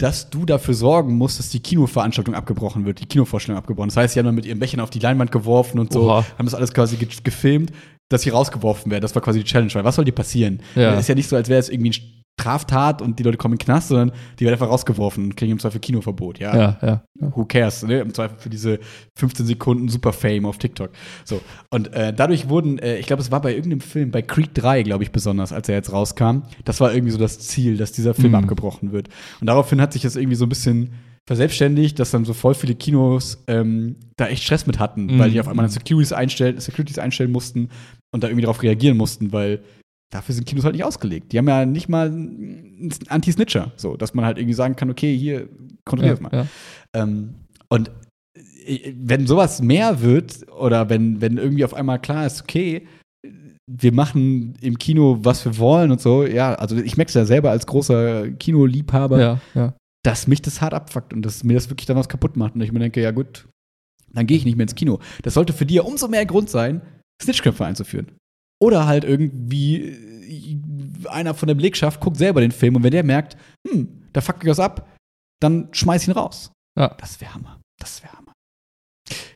dass du dafür sorgen musst, dass die Kinoveranstaltung abgebrochen wird, die Kinovorstellung abgebrochen. Das heißt, sie haben dann mit ihren Bechern auf die Leinwand geworfen und so, Oha. haben das alles quasi ge gefilmt, dass sie rausgeworfen werden. Das war quasi die Challenge. Weil was soll dir passieren? Ja. Ist ja nicht so, als wäre es irgendwie eine Straftat und die Leute kommen in den Knast, sondern die werden einfach rausgeworfen und kriegen im Zweifel Kinoverbot. Ja, Ja, ja. who cares, ne? Im Zweifel für diese 15 Sekunden Super Fame auf TikTok. So. Und äh, dadurch wurden, äh, ich glaube, es war bei irgendeinem Film, bei Creed 3, glaube ich, besonders, als er jetzt rauskam, das war irgendwie so das Ziel, dass dieser Film Mhm. abgebrochen wird. Und daraufhin hat sich das irgendwie so ein bisschen verselbstständigt, dass dann so voll viele Kinos ähm, da echt Stress mit hatten, Mhm. weil die auf einmal Securities einstellen, Securities einstellen mussten und da irgendwie darauf reagieren mussten, weil dafür sind Kinos halt nicht ausgelegt. Die haben ja nicht mal einen Anti-Snitcher, so, dass man halt irgendwie sagen kann, okay, hier, kontrollier das mal. ja. Ähm, und äh, wenn sowas mehr wird oder wenn, wenn irgendwie auf einmal klar ist, okay, wir machen im Kino, was wir wollen und so, ja, also ich merke es ja selber als großer Kinoliebhaber, ja, ja. dass mich das hart abfuckt und dass mir das wirklich dann was kaputt macht und ich mir denke, ja gut, dann gehe ich nicht mehr ins Kino. Das sollte für dich umso mehr Grund sein, Snitchköpfe einzuführen. Oder halt irgendwie äh, einer von der Belegschaft guckt selber den Film und wenn der merkt, hm, da fuckt mich was ab, dann schmeiß ihn raus. Ja. Das wäre Hammer. Das wäre Hammer.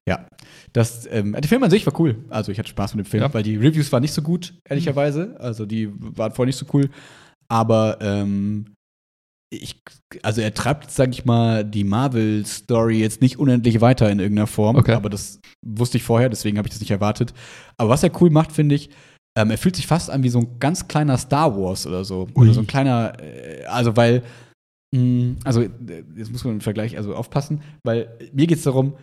Ja, das, ähm, der Film an sich war cool. Also ich hatte Spaß mit dem Film, Ja. weil die Reviews waren nicht so gut, ehrlicherweise. Also die waren vorher nicht so cool. Aber ähm, ich, also er treibt, sag ich mal, die Marvel-Story jetzt nicht unendlich weiter in irgendeiner Form. Okay. Aber das wusste ich vorher, deswegen habe ich das nicht erwartet. Aber was er cool macht, finde ich, ähm, er fühlt sich fast an wie so ein ganz kleiner Star Wars oder so. Ui. Oder so ein kleiner, äh, also weil, mh, also äh, jetzt muss man im Vergleich also aufpassen, weil mir geht es darum,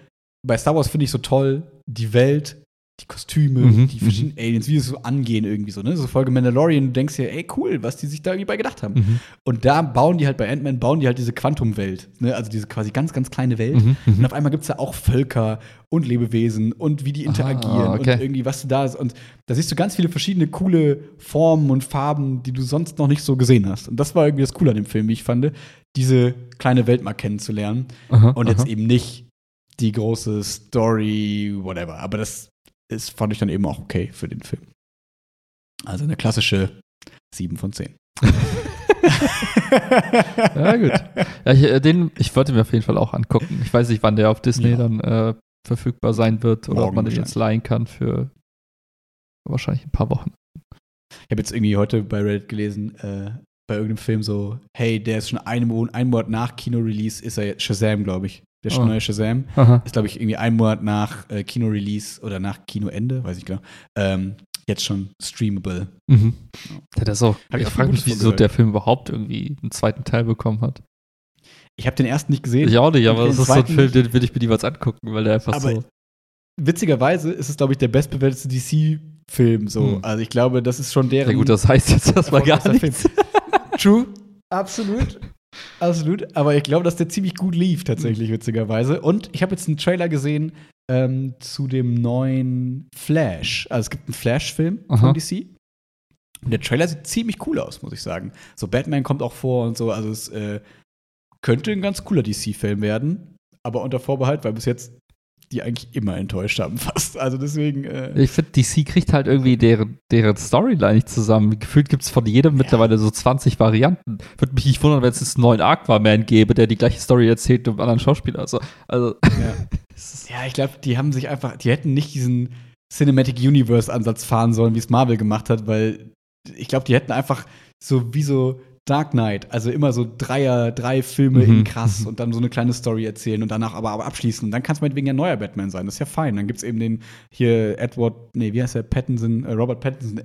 bei Star Wars finde ich so toll, die Welt, die Kostüme, Mhm, die verschiedenen Aliens, wie sie so angehen irgendwie so, ne? So Folge Mandalorian, du denkst dir, ey, cool, was die sich da irgendwie bei gedacht haben. Mhm. Und da bauen die halt bei Ant-Man, bauen die halt diese Quantumwelt, ne? Also diese quasi ganz, ganz kleine Welt. Mhm. Und Mhm. auf einmal gibt es da auch Völker und Lebewesen und wie die interagieren Ah, okay. und irgendwie was da ist. Und da siehst du ganz viele verschiedene coole Formen und Farben, die du sonst noch nicht so gesehen hast. Und das war irgendwie das Coole an dem Film, wie ich fand, diese kleine Welt mal kennenzulernen. Aha, Und jetzt aha. eben nicht die große Story, whatever. Aber das ist, fand ich dann eben auch okay für den Film. Also eine klassische 7 von 10. Ja, gut. Ja, ich, äh, den, ich wollte mir auf jeden Fall auch angucken. Ich weiß nicht, wann der auf Disney Ja. dann äh, verfügbar sein wird oder ob Morgen man den jetzt leihen kann für wahrscheinlich ein paar Wochen. Ich habe jetzt irgendwie heute bei Reddit gelesen, äh, bei irgendeinem Film so, hey, der ist schon einen Monat, einen Monat nach Kino-Release, ist er jetzt Shazam, glaube ich. Der Oh. neue Shazam Aha. ist, glaube ich, irgendwie einen Monat nach äh, Kino-Release oder nach Kinoende, weiß ich genau, ähm, jetzt schon streamable. Mhm. Ja, das auch. Hab ich ich frage mich, wieso gehört. der Film überhaupt irgendwie einen zweiten Teil bekommen hat. Ich habe den ersten nicht gesehen. Ich auch nicht, aber das ist so ein Film, den würde ich mir niemals angucken, weil der einfach Aber so. Witzigerweise ist es, glaube ich, der bestbewertete DC-Film. So. Hm. Also ich glaube, das ist schon deren. Ja gut, das heißt jetzt erstmal gar nichts. True. Absolut. Absolut. Aber ich glaube, dass der ziemlich gut lief, tatsächlich, witzigerweise. Und ich habe jetzt einen Trailer gesehen ähm, zu dem neuen Flash. Also es gibt einen Flash-Film von DC. Und der Trailer sieht ziemlich cool aus, muss ich sagen. So Batman kommt auch vor und so. Also es äh, könnte ein ganz cooler DC-Film werden. Aber unter Vorbehalt, weil bis jetzt die eigentlich immer enttäuscht haben, fast. Also deswegen. Äh, Ich finde, DC kriegt halt irgendwie deren, deren Storyline nicht zusammen. Gefühlt gibt es von jedem mittlerweile so 20 Varianten. Würde mich nicht wundern, wenn es jetzt einen neuen Aquaman gäbe, der die gleiche Story erzählt mit einem anderen Schauspieler. Also, also ja. Ja, ich glaube, die haben sich einfach, die hätten nicht diesen Cinematic Universe Ansatz fahren sollen, wie es Marvel gemacht hat, weil ich glaube, die hätten einfach so wie so Dark Knight, also immer so Dreier, drei Filme Mhm, in krass mhm. und dann so eine kleine Story erzählen und danach aber, aber abschließen. Und dann kann es meinetwegen ja ein neuer Batman sein. Das ist ja fein. Dann gibt's eben den hier Edward, nee, wie heißt der, Pattinson, äh, Robert Pattinson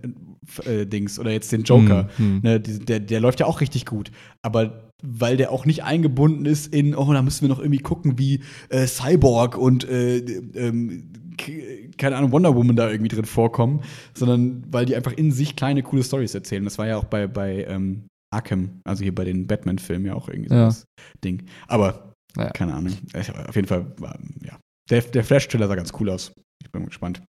äh, äh, Dings oder jetzt den Joker. Mhm. Ne, die, der, der läuft ja auch richtig gut. Aber weil der auch nicht eingebunden ist in, oh, da müssen wir noch irgendwie gucken, wie äh, Cyborg und äh, ähm, keine Ahnung, Wonder Woman da irgendwie drin vorkommen, sondern weil die einfach in sich kleine, coole Stories erzählen. Das war ja auch bei, bei ähm, Arkham, also hier bei den Batman-Filmen ja auch irgendwie so Ja. das Ding. Aber, Naja. keine Ahnung. Auf jeden Fall, ja. Der, der Flash-Trailer sah ganz cool aus. Ich bin gespannt.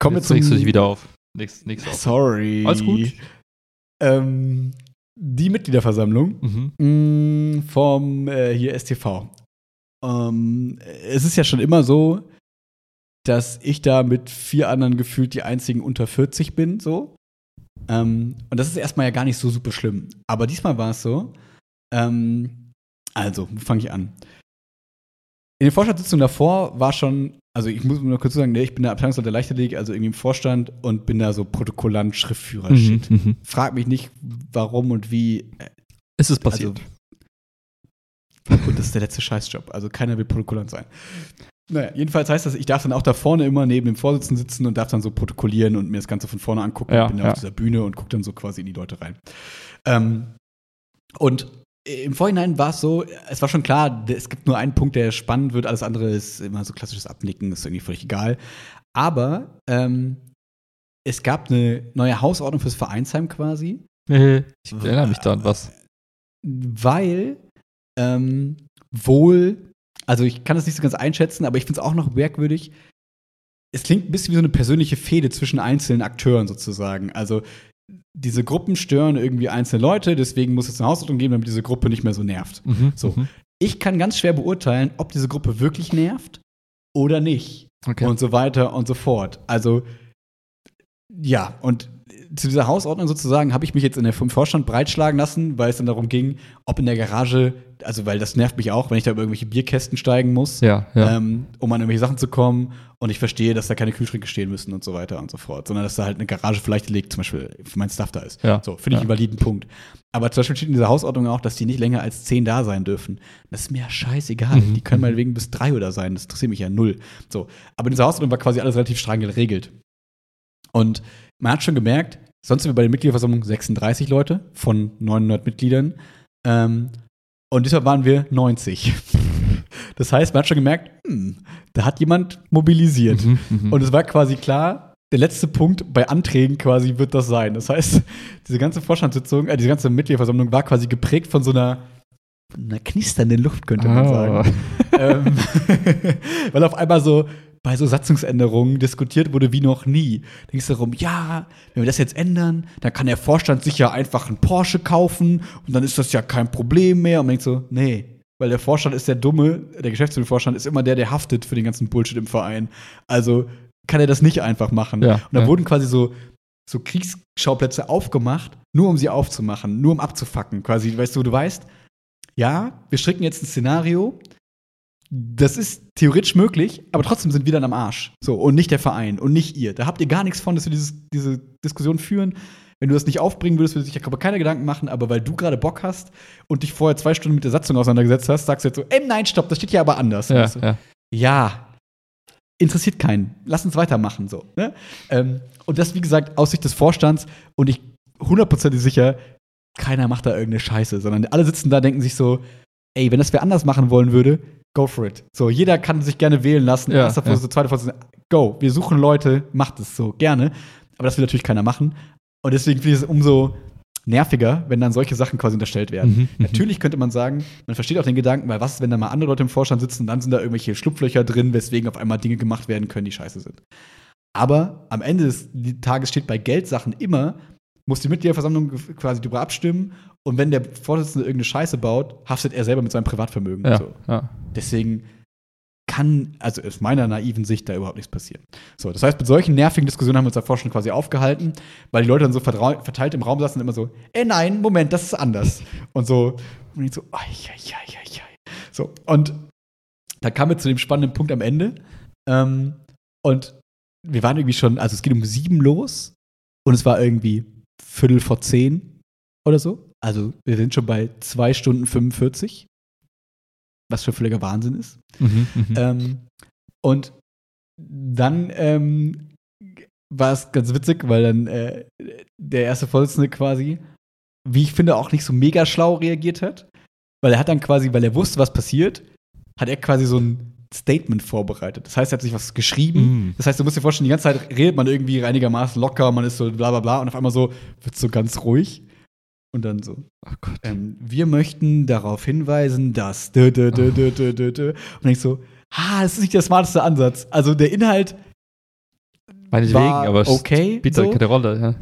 Kommen wir Jetzt zum regst du dich wieder auf. Nächstes, nächstes auf. Sorry. Alles gut. Ähm, die Mitgliederversammlung Mhm. mh, vom äh, hier STV. Ähm, es ist ja schon immer so, dass ich da mit vier anderen gefühlt die einzigen unter 40 bin, so. Ähm, und das ist erstmal ja gar nicht so super schlimm. Aber diesmal war es so. Ähm, also, wo fange ich an? In den Vorstandssitzungen davor war schon, also ich muss nur kurz sagen, ne, ich bin der Abteilungsleiter Leichtathletik, also irgendwie im Vorstand und bin da so Protokollant, Schriftführer, Shit. Mhm. Mhm. Frag mich nicht, warum und wie. Es ist passiert. Also, und das ist der letzte Scheißjob. Also keiner will Protokollant sein. Naja, jedenfalls heißt das, ich darf dann auch da vorne immer neben dem Vorsitzenden sitzen und darf dann so protokollieren und mir das Ganze von vorne angucken. Ja, ich bin ja. auf dieser Bühne und gucke dann so quasi in die Leute rein. Ähm, und im Vorhinein war es so, es war schon klar, es gibt nur einen Punkt, der spannend wird, alles andere ist immer so klassisches Abnicken, ist irgendwie völlig egal. Aber ähm, es gab eine neue Hausordnung fürs Vereinsheim quasi ich erinnere mich da an was. weil ähm, wohl, also ich kann das nicht so ganz einschätzen, aber ich finde es auch noch merkwürdig. Es klingt ein bisschen wie so eine persönliche Fehde zwischen einzelnen Akteuren sozusagen. Also diese Gruppen stören irgendwie einzelne Leute, deswegen muss es eine Hausordnung geben, damit diese Gruppe nicht mehr so nervt. Mhm. So. Mhm. Ich kann ganz schwer beurteilen, ob diese Gruppe wirklich nervt oder nicht Okay. und so weiter und so fort. Also, ja, und zu dieser Hausordnung sozusagen habe ich mich jetzt in der, vom Vorstand breitschlagen lassen, weil es dann darum ging, ob in der Garage, also weil das nervt mich auch, wenn ich da über irgendwelche Bierkästen steigen muss, ja, ja. ähm, um an irgendwelche Sachen zu kommen. Und ich verstehe, dass da keine Kühlschränke stehen müssen und so weiter und so fort, sondern dass da halt eine Garage vielleicht liegt, zum Beispiel für mein Stuff da ist. Ja. So, finde ich einen validen Punkt. Aber zum Beispiel steht in dieser Hausordnung auch, dass die nicht länger als zehn da sein dürfen. Das ist mir ja scheißegal. Mhm. Die können meinetwegen bis drei oder sein. Das interessiert mich ja null. So. Aber in dieser Hausordnung war quasi alles relativ streng geregelt. Und man hat schon gemerkt, sonst sind wir bei der Mitgliederversammlung 36 Leute von 900 Mitgliedern. Ähm, und deshalb waren wir 90. Das heißt, man hat schon gemerkt, hm, da hat jemand mobilisiert. Mhm, mhm. Und es war quasi klar, der letzte Punkt bei Anträgen quasi wird das sein. Das heißt, diese ganze Vorstandssitzung, äh, diese ganze Mitgliederversammlung war quasi geprägt von so einer, einer knisternden Luft, könnte man Ah. sagen. ähm, weil auf einmal so bei so Satzungsänderungen diskutiert wurde wie noch nie. Da ging es darum, ja, wenn wir das jetzt ändern, dann kann der Vorstand sich ja einfach einen Porsche kaufen und dann ist das ja kein Problem mehr. Und man denkt so, nee. Weil der Vorstand ist der Dumme, der Geschäftsführervorstand ist immer der, der haftet für den ganzen Bullshit im Verein. Also kann er das nicht einfach machen. Ja, und da ja. wurden quasi so, so Kriegsschauplätze aufgemacht, nur um sie aufzumachen, nur um abzufacken. Quasi, weißt du, du weißt, ja, wir stricken jetzt ein Szenario, das ist theoretisch möglich, aber trotzdem sind wir dann am Arsch. So, und nicht der Verein und nicht ihr. Da habt ihr gar nichts von, dass wir dieses, diese Diskussion führen. Wenn du das nicht aufbringen würdest, würde sich aber keine Gedanken machen, aber weil du gerade Bock hast und dich vorher zwei Stunden mit der Satzung auseinandergesetzt hast, sagst du jetzt so, ey, nein, stopp, das steht ja aber anders. ja, Weißt du? ja. ja, interessiert keinen. Lass uns weitermachen, so. Ne? Ähm, und das, wie gesagt, aus Sicht des Vorstands und ich hundertprozentig sicher, keiner macht da irgendeine Scheiße, sondern alle sitzen da, denken sich so, ey, wenn das wer anders machen wollen würde, go for it. So, jeder kann sich gerne wählen lassen. Ja, Erster ja. Vorsitzender, zweiter Vorsitzender, go. Wir suchen Leute, macht es so, gerne. Aber das will natürlich keiner machen. Und deswegen finde ich es umso nerviger, wenn dann solche Sachen quasi unterstellt werden. Mhm, mhm. Natürlich könnte man sagen, man versteht auch den Gedanken, weil was ist, wenn da mal andere Leute im Vorstand sitzen, dann sind da irgendwelche Schlupflöcher drin, weswegen auf einmal Dinge gemacht werden können, die scheiße sind. Aber am Ende des Tages steht bei Geldsachen immer, muss die Mitgliederversammlung quasi darüber abstimmen und wenn der Vorsitzende irgendeine Scheiße baut, haftet er selber mit seinem Privatvermögen. Ja, So. ja. Deswegen kann, also aus meiner naiven Sicht, da überhaupt nichts passieren. So, das heißt, mit solchen nervigen Diskussionen haben wir uns davor schon quasi aufgehalten, weil die Leute dann so verteilt im Raum saßen und immer so, ey nein, Moment, das ist anders. Und so, und ich so, ai, ai, ai, ai, ai. So, und da kamen wir zu dem spannenden Punkt am Ende. Ähm, und wir waren irgendwie schon, also es geht um sieben los und es war irgendwie Viertel vor zehn oder so. Also wir sind schon bei zwei Stunden 45, was schon völliger Wahnsinn ist. Mhm, mhm. Ähm, und dann ähm, war es ganz witzig, weil dann äh, der erste Vorsitzende quasi, wie ich finde, auch nicht so mega schlau reagiert hat. Weil er hat dann quasi, weil er wusste, was passiert, hat er quasi so ein Statement vorbereitet. Das heißt, er hat sich was geschrieben. Mm. Das heißt, du musst dir vorstellen, die ganze Zeit redet man irgendwie einigermaßen locker, man ist so bla bla bla und auf einmal so wird so ganz ruhig. Und dann so, oh Gott. ähm, wir möchten darauf hinweisen, dass dö, dö, dö, dö, dö, dö, dö. und ich so, ah, das ist nicht der smarteste Ansatz. Also der Inhalt Meinetwegen, aber es okay, spielt so. so. keine Rolle. Ja.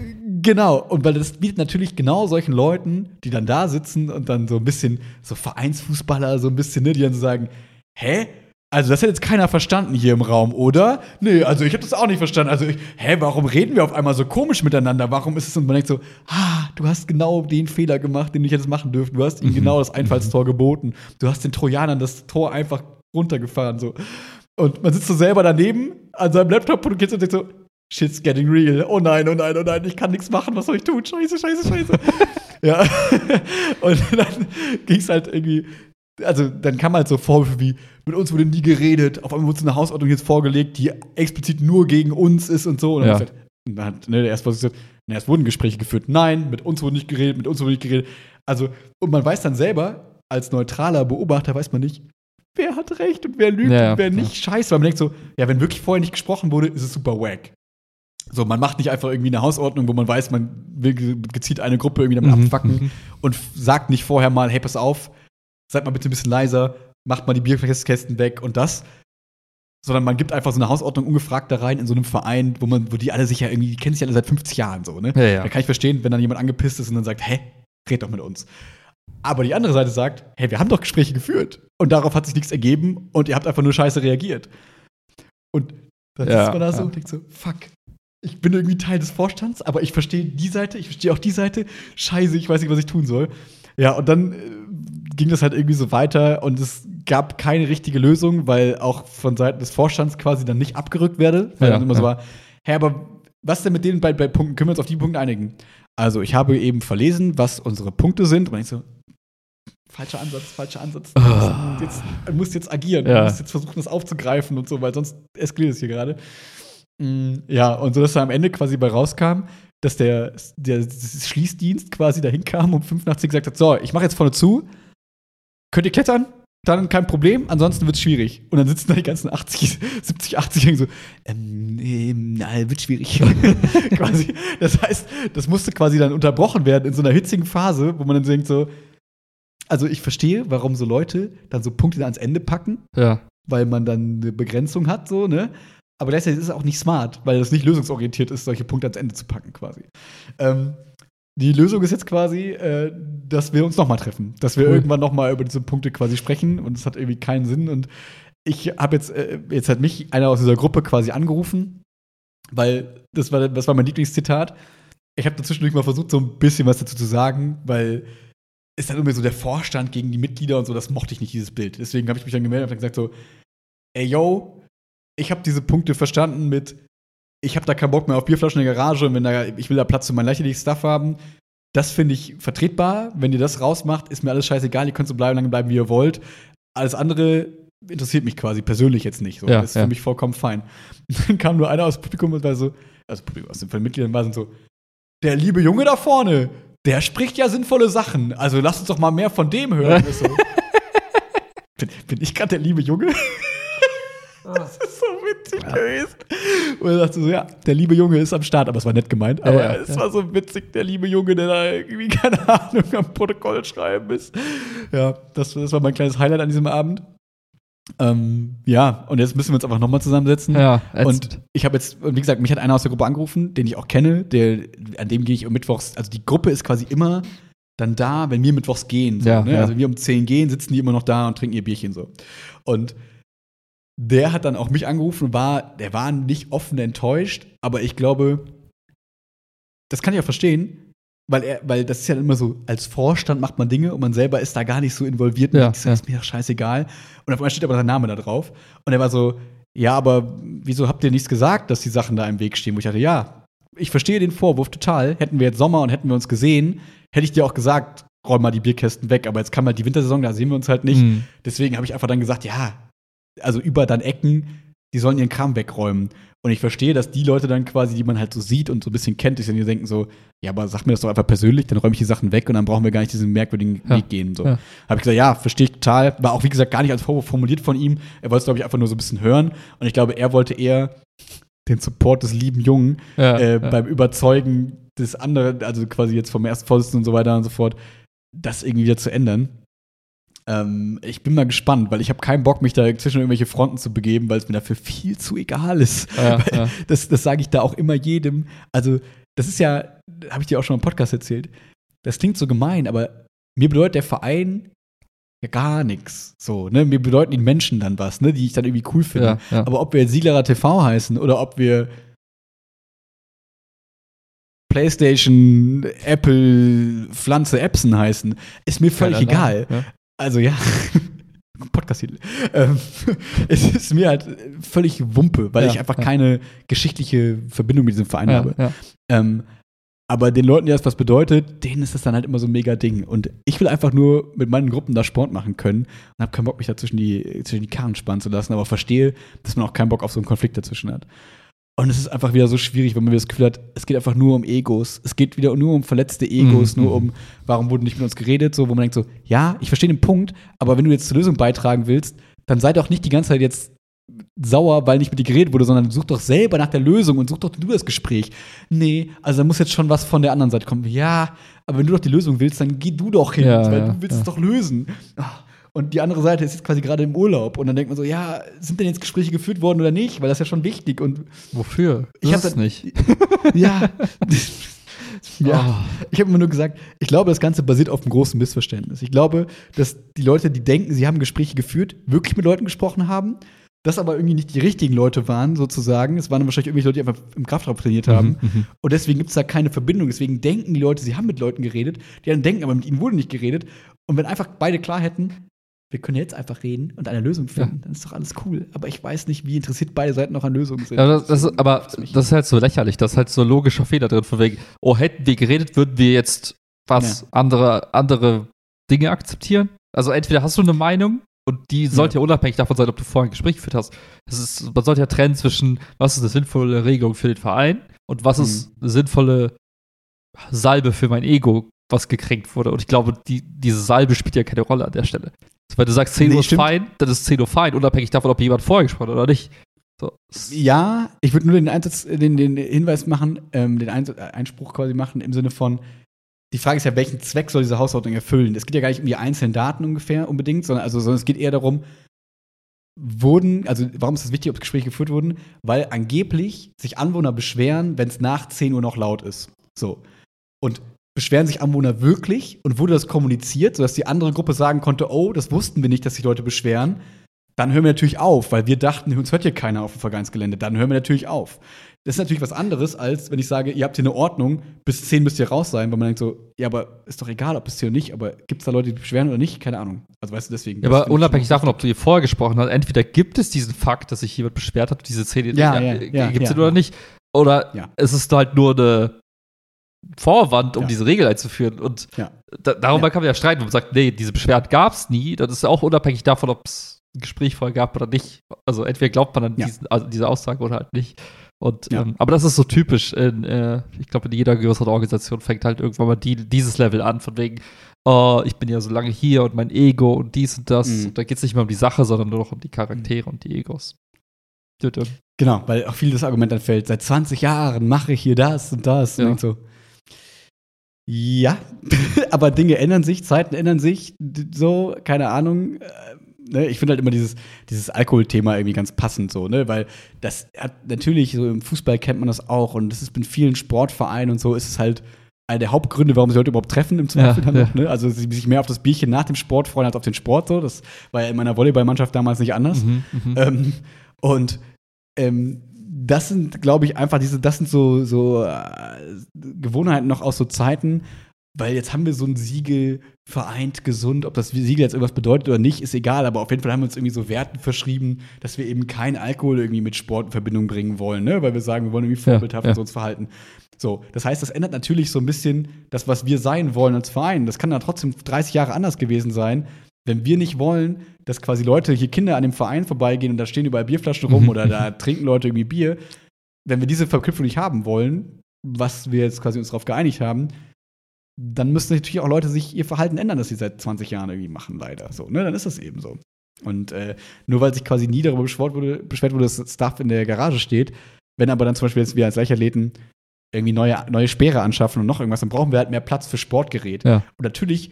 Genau, und weil das bietet natürlich genau solchen Leuten, die dann da sitzen und dann so ein bisschen, so Vereinsfußballer, so ein bisschen, ne, die dann so sagen, hä? Also das hat jetzt keiner verstanden hier im Raum, oder? Nee, also ich habe das auch nicht verstanden. Also, ich, hä, warum reden wir auf einmal so komisch miteinander? Warum ist es und man denkt so, ah, du hast genau den Fehler gemacht, den nicht hättest machen dürfen. Du hast ihnen Mhm. genau das Einfallstor geboten. Du hast den Trojanern das Tor einfach runtergefahren, so. Und man sitzt so selber daneben an seinem Laptop und geht so und denkt so, shit's getting real. Oh nein, oh nein, oh nein, ich kann nichts machen, was soll ich tun? Scheiße, scheiße, scheiße. ja. Und dann ging's halt irgendwie, also dann kam halt so Vorwürfe wie, mit uns wurde nie geredet, auf einmal wurde so eine Hausordnung jetzt vorgelegt, die explizit nur gegen uns ist und so. Und dann, Ja. hab ich gesagt, und dann hat ne, der erste gesagt, na, es wurden Gespräche geführt. Nein, mit uns wurde nicht geredet, mit uns wurde nicht geredet. Also, und man weiß dann selber, als neutraler Beobachter weiß man nicht, wer hat recht und wer lügt Ja, und wer ja. nicht. Scheiße, weil man denkt so, ja, wenn wirklich vorher nicht gesprochen wurde, ist es super wack. So, man macht nicht einfach irgendwie eine Hausordnung, wo man weiß, man will ge- gezielt eine Gruppe irgendwie damit Mhm, abfacken mhm. und sagt nicht vorher mal, hey, pass auf, seid mal bitte ein bisschen leiser, macht mal die Bierkästen weg und das. Sondern man gibt einfach so eine Hausordnung ungefragt da rein in so einem Verein, wo man, wo die alle sich ja irgendwie, die kennen sich alle seit 50 Jahren so, ne? Ja, ja. Da kann ich verstehen, wenn dann jemand angepisst ist und dann sagt, hä, red doch mit uns. Aber die andere Seite sagt, hey, wir haben doch Gespräche geführt. Und darauf hat sich nichts ergeben und ihr habt einfach nur scheiße reagiert. Und dann Ja, sitzt man da so ja. und denkt so, fuck, ich bin irgendwie Teil des Vorstands, aber ich verstehe die Seite, ich verstehe auch die Seite. Scheiße, ich weiß nicht, was ich tun soll. Ja, und dann äh, ging das halt irgendwie so weiter und es gab keine richtige Lösung, weil auch von Seiten des Vorstands quasi dann nicht abgerückt werde. Weil Ja, dann immer so ja. war, hä, aber was denn mit denen bei, bei Punkten? Können wir uns auf die Punkte einigen? Also, ich habe eben verlesen, was unsere Punkte sind. Und ich so, falscher Ansatz, falscher Ansatz. Du Ah. musst jetzt, du musst jetzt agieren. Ja. Du musst jetzt versuchen, das aufzugreifen und so, weil sonst eskaliert es hier gerade. Mm, Ja, und so, dass da am Ende quasi bei rauskam, dass der, der Schließdienst quasi dahin kam und 5 nach 10 gesagt hat: So, ich mache jetzt vorne zu. Könnt ihr klettern? Dann kein Problem, ansonsten wird's schwierig. Und dann sitzen da die ganzen 80, 70, 80 so, ähm, ähm, wird schwierig. quasi. Das heißt, das musste quasi dann unterbrochen werden in so einer hitzigen Phase, wo man dann denkt so, also ich verstehe, warum so Leute dann so Punkte ans Ende packen, Ja. weil man dann eine Begrenzung hat, so, ne? Aber gleichzeitig ist es auch nicht smart, weil das nicht lösungsorientiert ist, solche Punkte ans Ende zu packen, quasi. Ähm, die Lösung ist jetzt quasi, äh, dass wir uns nochmal treffen. Dass wir Cool. irgendwann nochmal über diese Punkte quasi sprechen und es hat irgendwie keinen Sinn. Und ich habe jetzt, äh, jetzt hat mich einer aus dieser Gruppe quasi angerufen, weil das war, das war mein Lieblingszitat. Ich habe dazwischendurch mal versucht, so ein bisschen was dazu zu sagen, weil ist dann irgendwie so der Vorstand gegen die Mitglieder und so, das mochte ich nicht, dieses Bild. Deswegen habe ich mich dann gemeldet und gesagt so, ey yo, ich habe diese Punkte verstanden mit, ich habe da keinen Bock mehr auf Bierflaschen in der Garage und wenn da, ich will da Platz für mein lächerliches Stuff haben. Das finde ich vertretbar. Wenn ihr das rausmacht, ist mir alles scheißegal. Ihr könnt so bleiben, lange bleiben, wie ihr wollt. Alles andere interessiert mich quasi persönlich jetzt nicht. So. Ja, das ist ja. für mich vollkommen fein. dann kam nur einer aus dem Publikum und war so, also Publikum, aus den Mitgliedern war so, der liebe Junge da vorne, der spricht ja sinnvolle Sachen. Also lasst uns doch mal mehr von dem hören. So, bin, bin ich gerade der liebe Junge? Das ist so witzig gewesen. Und er sagte so, ja, der liebe Junge ist am Start, aber es war nett gemeint. Aber Ja, ja, es ja. war so witzig, der liebe Junge, der da irgendwie, keine Ahnung, am Protokoll schreiben ist. Ja, das, das war mein kleines Highlight an diesem Abend. Ähm, ja, und jetzt müssen wir uns einfach nochmal zusammensetzen. Ja, Und ich habe jetzt, wie gesagt, mich hat einer aus der Gruppe angerufen, den ich auch kenne, der, an dem gehe ich um Mittwochs, also die Gruppe ist quasi immer dann da, wenn wir mittwochs gehen. So, Ja, ne? ja. Also wenn wir um 10 gehen, sitzen die immer noch da und trinken ihr Bierchen so. Und der hat dann auch mich angerufen und war, der war nicht offen enttäuscht, aber ich glaube, das kann ich auch verstehen, weil er, weil das ist ja immer so, als Vorstand macht man Dinge und man selber ist da gar nicht so involviert. Ja, das ist mir doch scheißegal. Und auf einmal steht aber sein Name da drauf. Und er war so, ja, aber wieso habt ihr nichts gesagt, dass die Sachen da im Weg stehen? Wo ich dachte, ja, ich verstehe den Vorwurf total. Hätten wir jetzt Sommer und hätten wir uns gesehen, hätte ich dir auch gesagt, räum mal die Bierkästen weg. Aber jetzt kam halt die Wintersaison, da sehen wir uns halt nicht. Mhm. Deswegen habe ich einfach dann gesagt, ja, also über dann Ecken, die sollen ihren Kram wegräumen. Und ich verstehe, dass die Leute dann quasi, die man halt so sieht und so ein bisschen kennt, sich dann hier denken so, ja, aber sag mir das doch einfach persönlich, dann räume ich die Sachen weg und dann brauchen wir gar nicht diesen merkwürdigen Ja. Weg gehen. So. Ja. Habe ich gesagt, ja, verstehe ich total. War auch, wie gesagt, gar nicht als Vorwurf formuliert von ihm. Er wollte es, glaube ich, einfach nur so ein bisschen hören. Und ich glaube, er wollte eher den Support des lieben Jungen Ja, äh, beim Überzeugen des anderen, also quasi jetzt vom ersten Vorsitzenden und so weiter und so fort, das irgendwie wieder zu ändern. Ähm, ich bin mal gespannt, weil ich habe keinen Bock, mich da zwischen irgendwelche Fronten zu begeben, weil es mir dafür viel zu egal ist. Ja, ja. Das, das sage ich da auch immer jedem. Also, das ist ja, habe ich dir auch schon im Podcast erzählt. Das klingt so gemein, aber mir bedeutet der Verein ja gar nichts. So, ne? Mir bedeuten die Menschen dann was, ne? die ich dann irgendwie cool finde. Ja. Aber ob wir jetzt Sieglerer TV heißen oder ob wir PlayStation, Apple, Pflanze, Epson heißen, ist mir völlig egal. Ja. Also ja, Podcast-Titel. Ähm, es ist mir halt völlig Wumpe, weil Ja, ich einfach ja. keine geschichtliche Verbindung mit diesem Verein Ja, habe. Ähm, aber den Leuten, die das was bedeutet, denen ist das dann halt immer so ein mega Ding. Und ich will einfach nur mit meinen Gruppen da Sport machen können und habe keinen Bock, mich da zwischen die, zwischen die Karren spannen zu lassen, aber verstehe, dass man auch keinen Bock auf so einen Konflikt dazwischen hat. Und es ist einfach wieder so schwierig, wenn man wieder das Gefühl hat, es geht einfach nur um Egos. Es geht wieder nur um verletzte Egos, Mhm, nur um, warum wurde nicht mit uns geredet, so, wo man denkt so, ja, ich verstehe den Punkt, aber wenn du jetzt zur Lösung beitragen willst, dann sei doch nicht die ganze Zeit jetzt sauer, weil nicht mit dir geredet wurde, sondern such doch selber nach der Lösung und such doch du das Gespräch. Nee, also da muss jetzt schon was von der anderen Seite kommen. Ja, aber wenn du doch die Lösung willst, dann geh du doch hin, Ja, weil ja, du willst ja. es doch lösen. Ah, Und die andere Seite ist jetzt quasi gerade im Urlaub und dann denkt man so, ja, sind denn jetzt Gespräche geführt worden oder nicht? Weil das ist ja schon wichtig und Wofür? Ich Das ist dann- nicht. ja. ja. Oh. Ich habe immer nur gesagt, ich glaube, das Ganze basiert auf einem großen Missverständnis. Ich glaube, dass die Leute, die denken, sie haben Gespräche geführt, wirklich mit Leuten gesprochen haben, das aber irgendwie nicht die richtigen Leute waren, sozusagen. Es waren wahrscheinlich irgendwelche Leute, die einfach im Kraftraum trainiert haben. Mhm, mhm. Und deswegen gibt es da keine Verbindung. Deswegen denken die Leute, sie haben mit Leuten geredet, die dann denken, aber mit ihnen wurde nicht geredet. Und wenn einfach beide klar hätten, wir können jetzt einfach reden und eine Lösung finden, dann ist doch alles cool. Aber ich weiß nicht, wie interessiert beide Seiten noch an Lösungen sind. Ja, das, das, ist- aber das ist halt so lächerlich. Das ist halt so ein logischer Fehler drin, von wegen, oh, hätten wir geredet, würden wir jetzt was andere, andere Dinge akzeptieren. Also entweder hast du eine Meinung und die sollte ja, unabhängig davon sein, ob du vorher ein Gespräch geführt hast. Das ist, man sollte ja trennen zwischen, was ist eine sinnvolle Regelung für den Verein und was Mhm. ist eine sinnvolle Salbe für mein Ego, was gekränkt wurde. Und ich glaube, die, diese Salbe spielt ja keine Rolle an der Stelle. Wenn du sagst, 10 Nee, Uhr ist stimmt. fein, dann ist 10 Uhr fein, unabhängig davon, ob jemand vorher gesprochen hat oder nicht. So. Ja, ich würde nur den, Einsatz, den, den Hinweis machen, ähm, den Eins Einspruch quasi machen im Sinne von, die Frage ist ja, welchen Zweck soll diese Hausordnung erfüllen? Es geht ja gar nicht um die einzelnen Daten ungefähr unbedingt, sondern, also, sondern es geht eher darum, wurden, also warum ist es wichtig, ob Gespräche geführt wurden? Weil angeblich sich Anwohner beschweren, wenn es nach 10 Uhr noch laut ist. So. Und beschweren sich Anwohner wirklich und wurde das kommuniziert, sodass die andere Gruppe sagen konnte, oh, das wussten wir nicht, dass sich Leute beschweren, dann hören wir natürlich auf, weil wir dachten, uns hört hier keiner auf dem Vereinsgelände. Dann hören wir natürlich auf. Das ist natürlich was anderes, als wenn ich sage, ihr habt hier eine Ordnung, bis 10 müsst ihr raus sein, weil man denkt so, ja, aber ist doch egal, ob bis 10 oder nicht, aber gibt es da Leute, die beschweren oder nicht? Keine Ahnung. Also weißt du, deswegen. Ja, aber unabhängig davon, ob du hier vorher gesprochen hast, entweder gibt es diesen Fakt, dass sich jemand beschwert hat, diese Szene Ja, äh, ja, ja, gibt es ja, oder ja. nicht, oder Ja. es ist halt nur eine Vorwand, um Ja. diese Regel einzuführen. Und Ja. da, darüber Ja. kann man ja streiten, wenn man sagt, nee, diese Beschwerden gab es nie. Das ist auch unabhängig davon, ob es ein Gespräch vorher gab oder nicht. Also entweder glaubt man an diesen, also diese Aussage oder halt nicht. Und, ähm, aber das ist so typisch. In, äh, ich glaube, in jeder größeren Organisation fängt halt irgendwann mal die, dieses Level an, von wegen, oh, ich bin ja so lange hier und mein Ego und dies und das. Mhm. Und da geht es nicht mehr um die Sache, sondern nur noch um die Charaktere und die Egos. Genau, weil auch viel das Argument dann fällt, seit 20 Jahren mache ich hier das und das. Ja. Und so, ja, aber Dinge ändern sich, Zeiten ändern sich, so, keine Ahnung. Äh, ne, ich finde halt immer dieses, dieses Alkoholthema irgendwie ganz passend so, ne? Weil das hat natürlich, so im Fußball kennt man das auch und das ist in vielen Sportvereinen und so ist es halt einer der Hauptgründe, warum sie Leute überhaupt treffen im Zweifel Ja, ja. ne? Also sie sich mehr auf das Bierchen nach dem Sport freuen als auf den Sport so. Das war ja in meiner Volleyballmannschaft damals nicht anders. Mhm, mhm. Ähm, und ähm, das sind, glaube ich, einfach diese, das sind so, so äh, Gewohnheiten noch aus so Zeiten, weil jetzt haben wir so ein Siegel vereint, gesund. Ob das Siegel jetzt irgendwas bedeutet oder nicht, ist egal. Aber auf jeden Fall haben wir uns irgendwie so Werten verschrieben, dass wir eben keinen Alkohol irgendwie mit Sport in Verbindung bringen wollen, ne? weil wir sagen, wir wollen irgendwie vorbildhaft ja, ja. uns verhalten. So, das heißt, das ändert natürlich so ein bisschen das, was wir sein wollen als Verein. Das kann dann trotzdem 30 Jahre anders gewesen sein. Wenn wir nicht wollen, dass quasi Leute hier Kinder an dem Verein vorbeigehen und da stehen überall Bierflaschen rum oder da trinken Leute irgendwie Bier, wenn wir diese Verknüpfung nicht haben wollen, was wir jetzt quasi uns darauf geeinigt haben, dann müssen natürlich auch Leute sich ihr Verhalten ändern, das sie seit 20 Jahren irgendwie machen, leider. So, ne? Dann ist das eben so. Und äh, nur weil sich quasi nie darüber beschwert wurde, beschwert wurde, dass Stuff in der Garage steht, wenn aber dann zum Beispiel jetzt wir als Leichtathleten irgendwie neue, neue Speere anschaffen und noch irgendwas, dann brauchen wir halt mehr Platz für Sportgerät. Ja. Und natürlich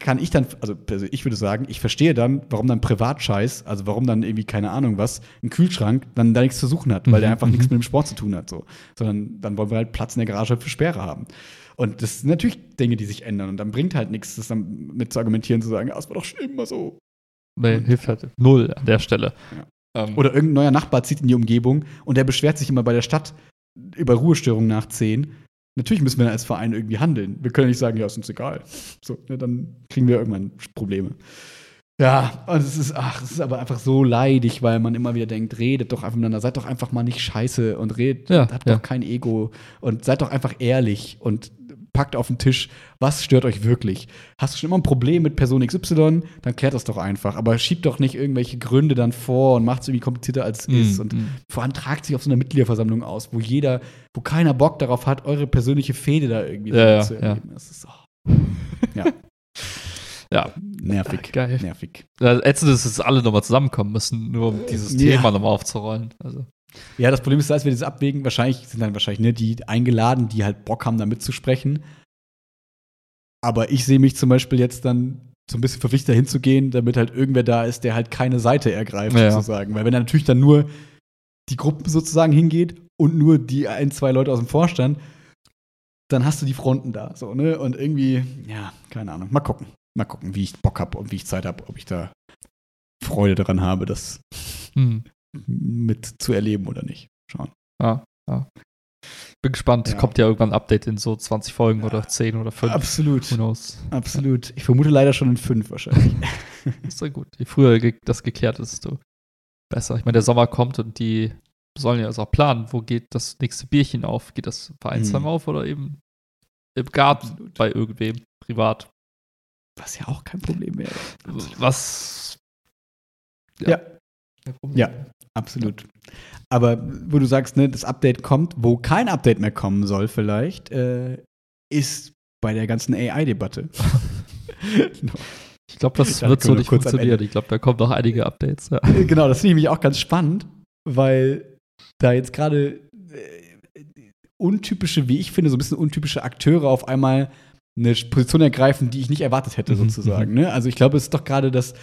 kann ich dann, also ich würde sagen, ich verstehe dann, warum dann Privatscheiß, also warum dann irgendwie, keine Ahnung was, ein Kühlschrank dann da nichts zu suchen hat, weil der Mhm, einfach nichts mhm. mit dem Sport zu tun hat, so. Sondern dann wollen wir halt Platz in der Garage für Sperre haben. Und das sind natürlich Dinge, die sich ändern. Und dann bringt halt nichts, das dann mit zu argumentieren, zu sagen, ja, es war doch schon immer so. Nee, hilft halt null an der Stelle. Ähm, Oder irgendein neuer Nachbar zieht in die Umgebung und der beschwert sich immer bei der Stadt über Ruhestörungen nach 10. Natürlich müssen wir als Verein irgendwie handeln. Wir können nicht sagen, ja, ist uns egal. So, ne, dann kriegen wir irgendwann Probleme. Ja, und es ist, ach, es ist aber einfach so leidig, weil man immer wieder denkt, redet doch einfach miteinander, seid doch einfach mal nicht scheiße und redet, Ja, habt ja. doch kein Ego und seid doch einfach ehrlich und packt auf den Tisch, was stört euch wirklich? Hast du schon immer ein Problem mit Person XY, dann klärt das doch einfach. Aber schiebt doch nicht irgendwelche Gründe dann vor und macht es irgendwie komplizierter als es mm, ist. Und mm. vor allem tragt sich auf so einer Mitgliederversammlung aus, wo jeder, wo keiner Bock darauf hat, eure persönliche Fehde da irgendwie Ja, ja, zu erleben. Das ist oh. ja. Ja. nervig. Geil. Nervig. Ja, Ätzend ist, dass alle nochmal zusammenkommen müssen, nur um dieses Ja. Thema nochmal aufzurollen. Also, Ja, das Problem ist, als wir das abwägen, wahrscheinlich sind dann wahrscheinlich ne, die eingeladen, die halt Bock haben, da mitzusprechen. Aber ich sehe mich zum Beispiel jetzt dann so ein bisschen verpflichtet, da hinzugehen, damit halt irgendwer da ist, der halt keine Seite ergreift, Ja. sozusagen. Weil wenn dann natürlich dann nur die Gruppe sozusagen hingeht und nur die ein, zwei Leute aus dem Vorstand, dann hast du die Fronten da. So, ne? Und irgendwie, ja, keine Ahnung. Mal gucken. Mal gucken, wie ich Bock habe und wie ich Zeit habe, ob ich da Freude daran habe, das hm. Mit zu erleben oder nicht. Schauen. Ja, ja. Bin gespannt. Ja. Kommt ja irgendwann ein Update in so 20 Folgen Ja. oder 10 oder 5. Absolut. Who knows? Absolut. Ich vermute leider schon in fünf wahrscheinlich. Ist sehr gut. Je früher das geklärt ist, desto besser. Ich meine, der Sommer kommt und die sollen ja also auch planen, wo geht das nächste Bierchen auf? Geht das Vereinsheim Mhm. auf oder eben im Garten Absolut. bei irgendwem privat? Was ja auch kein Problem wäre. Was. Ja. Problem. Ja. Absolut. Aber wo du sagst, ne, das Update kommt, wo kein Update mehr kommen soll, vielleicht, äh, ist bei der ganzen AI-Debatte. Ich glaube, das Da wird so nicht funktionieren. Ich glaube, da kommen noch einige Updates. Ja. genau, das finde ich auch ganz spannend, weil da jetzt gerade äh, untypische, wie ich finde, so ein bisschen untypische Akteure auf einmal eine Position ergreifen, die ich nicht erwartet hätte, Mhm, sozusagen. Ne? Also ich glaube, es ist doch gerade das,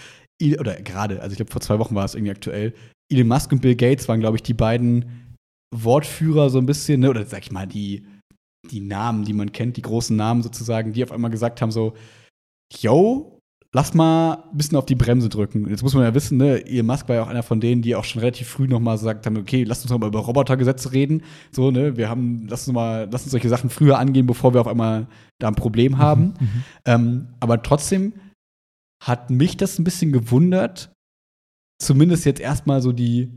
oder gerade, also ich glaube, vor zwei Wochen war es irgendwie aktuell, Elon Musk und Bill Gates waren, glaube ich, die beiden Wortführer so ein bisschen, ne? oder sag ich mal, die, die Namen, die man kennt, die großen Namen sozusagen, die auf einmal gesagt haben so, yo, lass mal ein bisschen auf die Bremse drücken. Jetzt muss man ja wissen, ne, Elon Musk war ja auch einer von denen, die auch schon relativ früh noch mal gesagt haben, okay, lass uns noch mal über Robotergesetze reden. So, ne, wir haben, lass uns mal, lass uns solche Sachen früher angehen, bevor wir auf einmal da ein Problem haben. Mhm. Ähm, aber trotzdem hat mich das ein bisschen gewundert, zumindest jetzt erstmal so die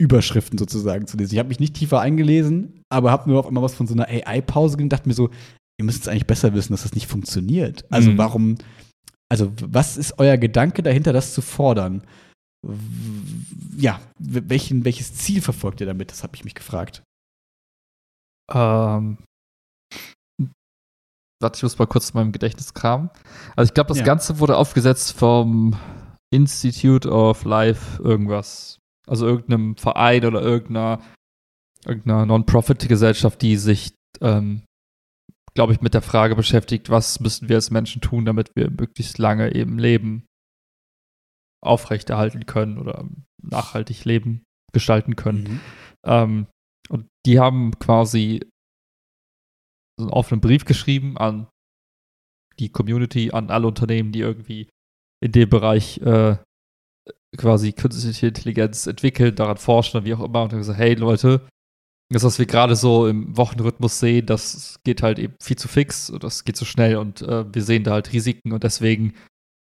Überschriften sozusagen zu lesen. Ich habe mich nicht tiefer eingelesen, aber habe nur auf einmal was von so einer AI-Pause und dachte mir so, ihr müsst es eigentlich besser wissen, dass das nicht funktioniert. Also Mhm. warum, also was ist euer Gedanke dahinter, das zu fordern? Ja, welchen, welches Ziel verfolgt ihr damit? Das habe ich mich gefragt. Ähm, warte, ich muss mal kurz in meinem Gedächtnis kramen. Also ich glaube, das Ja. Ganze wurde aufgesetzt vom Institute of Life irgendwas. Also irgendeinem Verein oder irgendeiner, irgendeiner Non-Profit-Gesellschaft, die sich, ähm, glaube ich, mit der Frage beschäftigt, was müssen wir als Menschen tun, damit wir möglichst lange eben Leben aufrechterhalten können oder nachhaltig Leben gestalten können. Mhm. Ähm, und die haben quasi so einen offenen Brief geschrieben an die Community, an alle Unternehmen, die irgendwie in dem Bereich äh, quasi künstliche Intelligenz entwickeln, daran forschen oder wie auch immer. Und haben gesagt, hey Leute, das, was wir gerade so im Wochenrhythmus sehen, das geht halt eben viel zu fix, das geht zu schnell und äh, wir sehen da halt Risiken und deswegen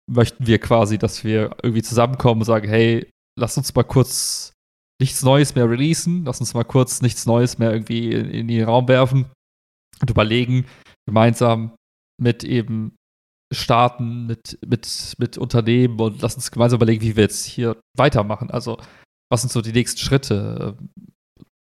möchten wir quasi, dass wir irgendwie zusammenkommen und sagen, hey, lass uns mal kurz nichts Neues mehr releasen, lass uns mal kurz nichts Neues mehr irgendwie in, in den Raum werfen und überlegen, gemeinsam mit eben Staaten, mit, mit, mit Unternehmen und lass uns gemeinsam überlegen, wie wir jetzt hier weitermachen. Also, was sind so die nächsten Schritte?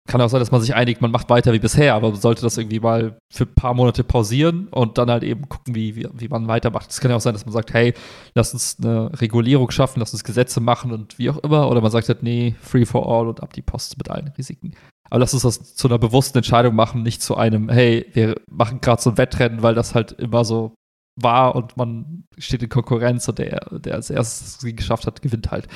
kann auch sein, dass man sich einigt, man macht weiter wie bisher, aber sollte das irgendwie mal für ein paar Monate pausieren und dann halt eben gucken, wie, wie, wie man weitermacht. Es kann ja auch sein, dass man sagt, hey, lass uns eine Regulierung schaffen, lass uns Gesetze machen und wie auch immer. Oder man sagt halt, nee, free for all und ab die Post mit allen Risiken. Aber lass uns das zu einer bewussten Entscheidung machen, nicht zu einem, hey, wir machen gerade so ein Wettrennen, weil das halt immer so war und man steht in Konkurrenz und der, der als erstes es geschafft hat, gewinnt halt.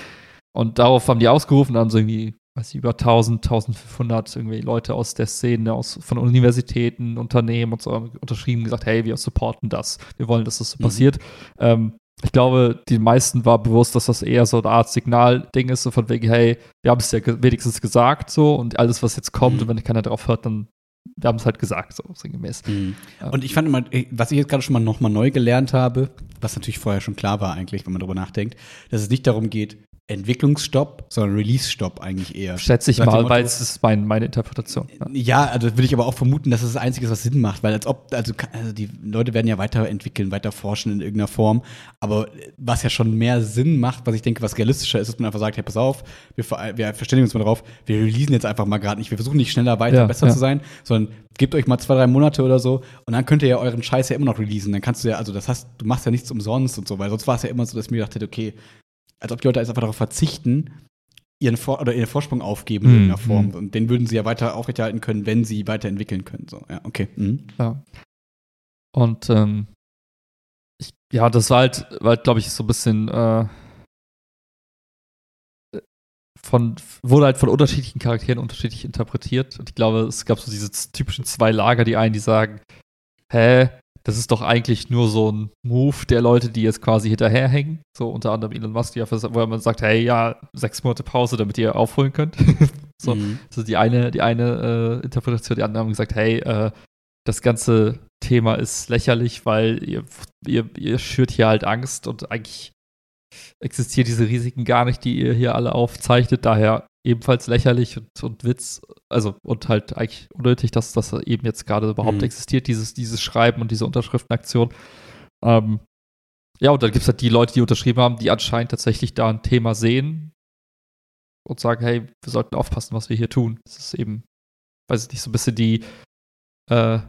Und darauf haben die ausgerufen, dann so irgendwie weiß ich, über 1000, 1500 irgendwie Leute aus der Szene, aus, von Universitäten, Unternehmen und so unterschrieben, gesagt, hey, wir supporten das. Wir wollen, dass das so mhm. passiert. Ähm, ich glaube, die meisten war bewusst, dass das eher so eine Art Signalding ist, so von wegen, hey, wir haben es ja wenigstens gesagt so und alles, was jetzt kommt, mhm. und wenn keiner drauf hört, dann wir haben es halt gesagt, so sinngemäß. Mhm. Und ich fand immer, was ich jetzt gerade schon mal nochmal neu gelernt habe, was natürlich vorher schon klar war eigentlich, wenn man darüber nachdenkt, dass es nicht darum geht, Entwicklungsstopp, sondern Release-Stopp eigentlich eher. Schätze ich mal, weil es ist mein, meine Interpretation. Ja. ja, also würde ich aber auch vermuten, dass es das Einzige ist, was Sinn macht, weil als ob, also, also, die Leute werden ja weiterentwickeln, weiter forschen in irgendeiner Form, aber was ja schon mehr Sinn macht, was ich denke, was realistischer ist, dass man einfach sagt, hey, pass auf, wir, wir verständigen uns mal darauf, wir releasen jetzt einfach mal gerade nicht, wir versuchen nicht schneller weiter, ja, besser ja. zu sein, sondern gebt euch mal zwei, drei Monate oder so und dann könnt ihr ja euren Scheiß ja immer noch releasen, dann kannst du ja, also das heißt, du machst ja nichts umsonst und so, weil sonst war es ja immer so, dass ich mir gedacht hätte, okay, als ob die Leute einfach darauf verzichten, ihren Vor oder ihren Vorsprung aufgeben in irgendeiner mhm. Form. Mhm. Und den würden sie ja weiter aufrechterhalten können, wenn sie weiterentwickeln können. So, ja, okay. Mhm. Ja. Und ähm, ich, ja, das war halt, war halt glaube ich, so ein bisschen äh, von, wurde halt von unterschiedlichen Charakteren unterschiedlich interpretiert. Und ich glaube, es gab so diese typischen zwei Lager, die einen, die sagen, hä, das ist doch eigentlich nur so ein Move der Leute, die jetzt quasi hinterherhängen. So unter anderem Elon Musk, wo man sagt, hey, ja, sechs Monate Pause, damit ihr aufholen könnt. so, mhm. ist die eine, die eine äh, Interpretation. Die anderen haben gesagt, hey, äh, das ganze Thema ist lächerlich, weil ihr, ihr, ihr schürt hier halt Angst und eigentlich existieren diese Risiken gar nicht, die ihr hier alle aufzeichnet. Daher ebenfalls lächerlich und, und Witz, also und halt eigentlich unnötig, dass das eben jetzt gerade überhaupt mhm. existiert, dieses, dieses Schreiben und diese Unterschriftenaktion. Ähm, ja, und dann gibt es halt die Leute, die unterschrieben haben, die anscheinend tatsächlich da ein Thema sehen und sagen, hey, wir sollten aufpassen, was wir hier tun. Das ist eben, weiß ich nicht, so ein bisschen die, äh,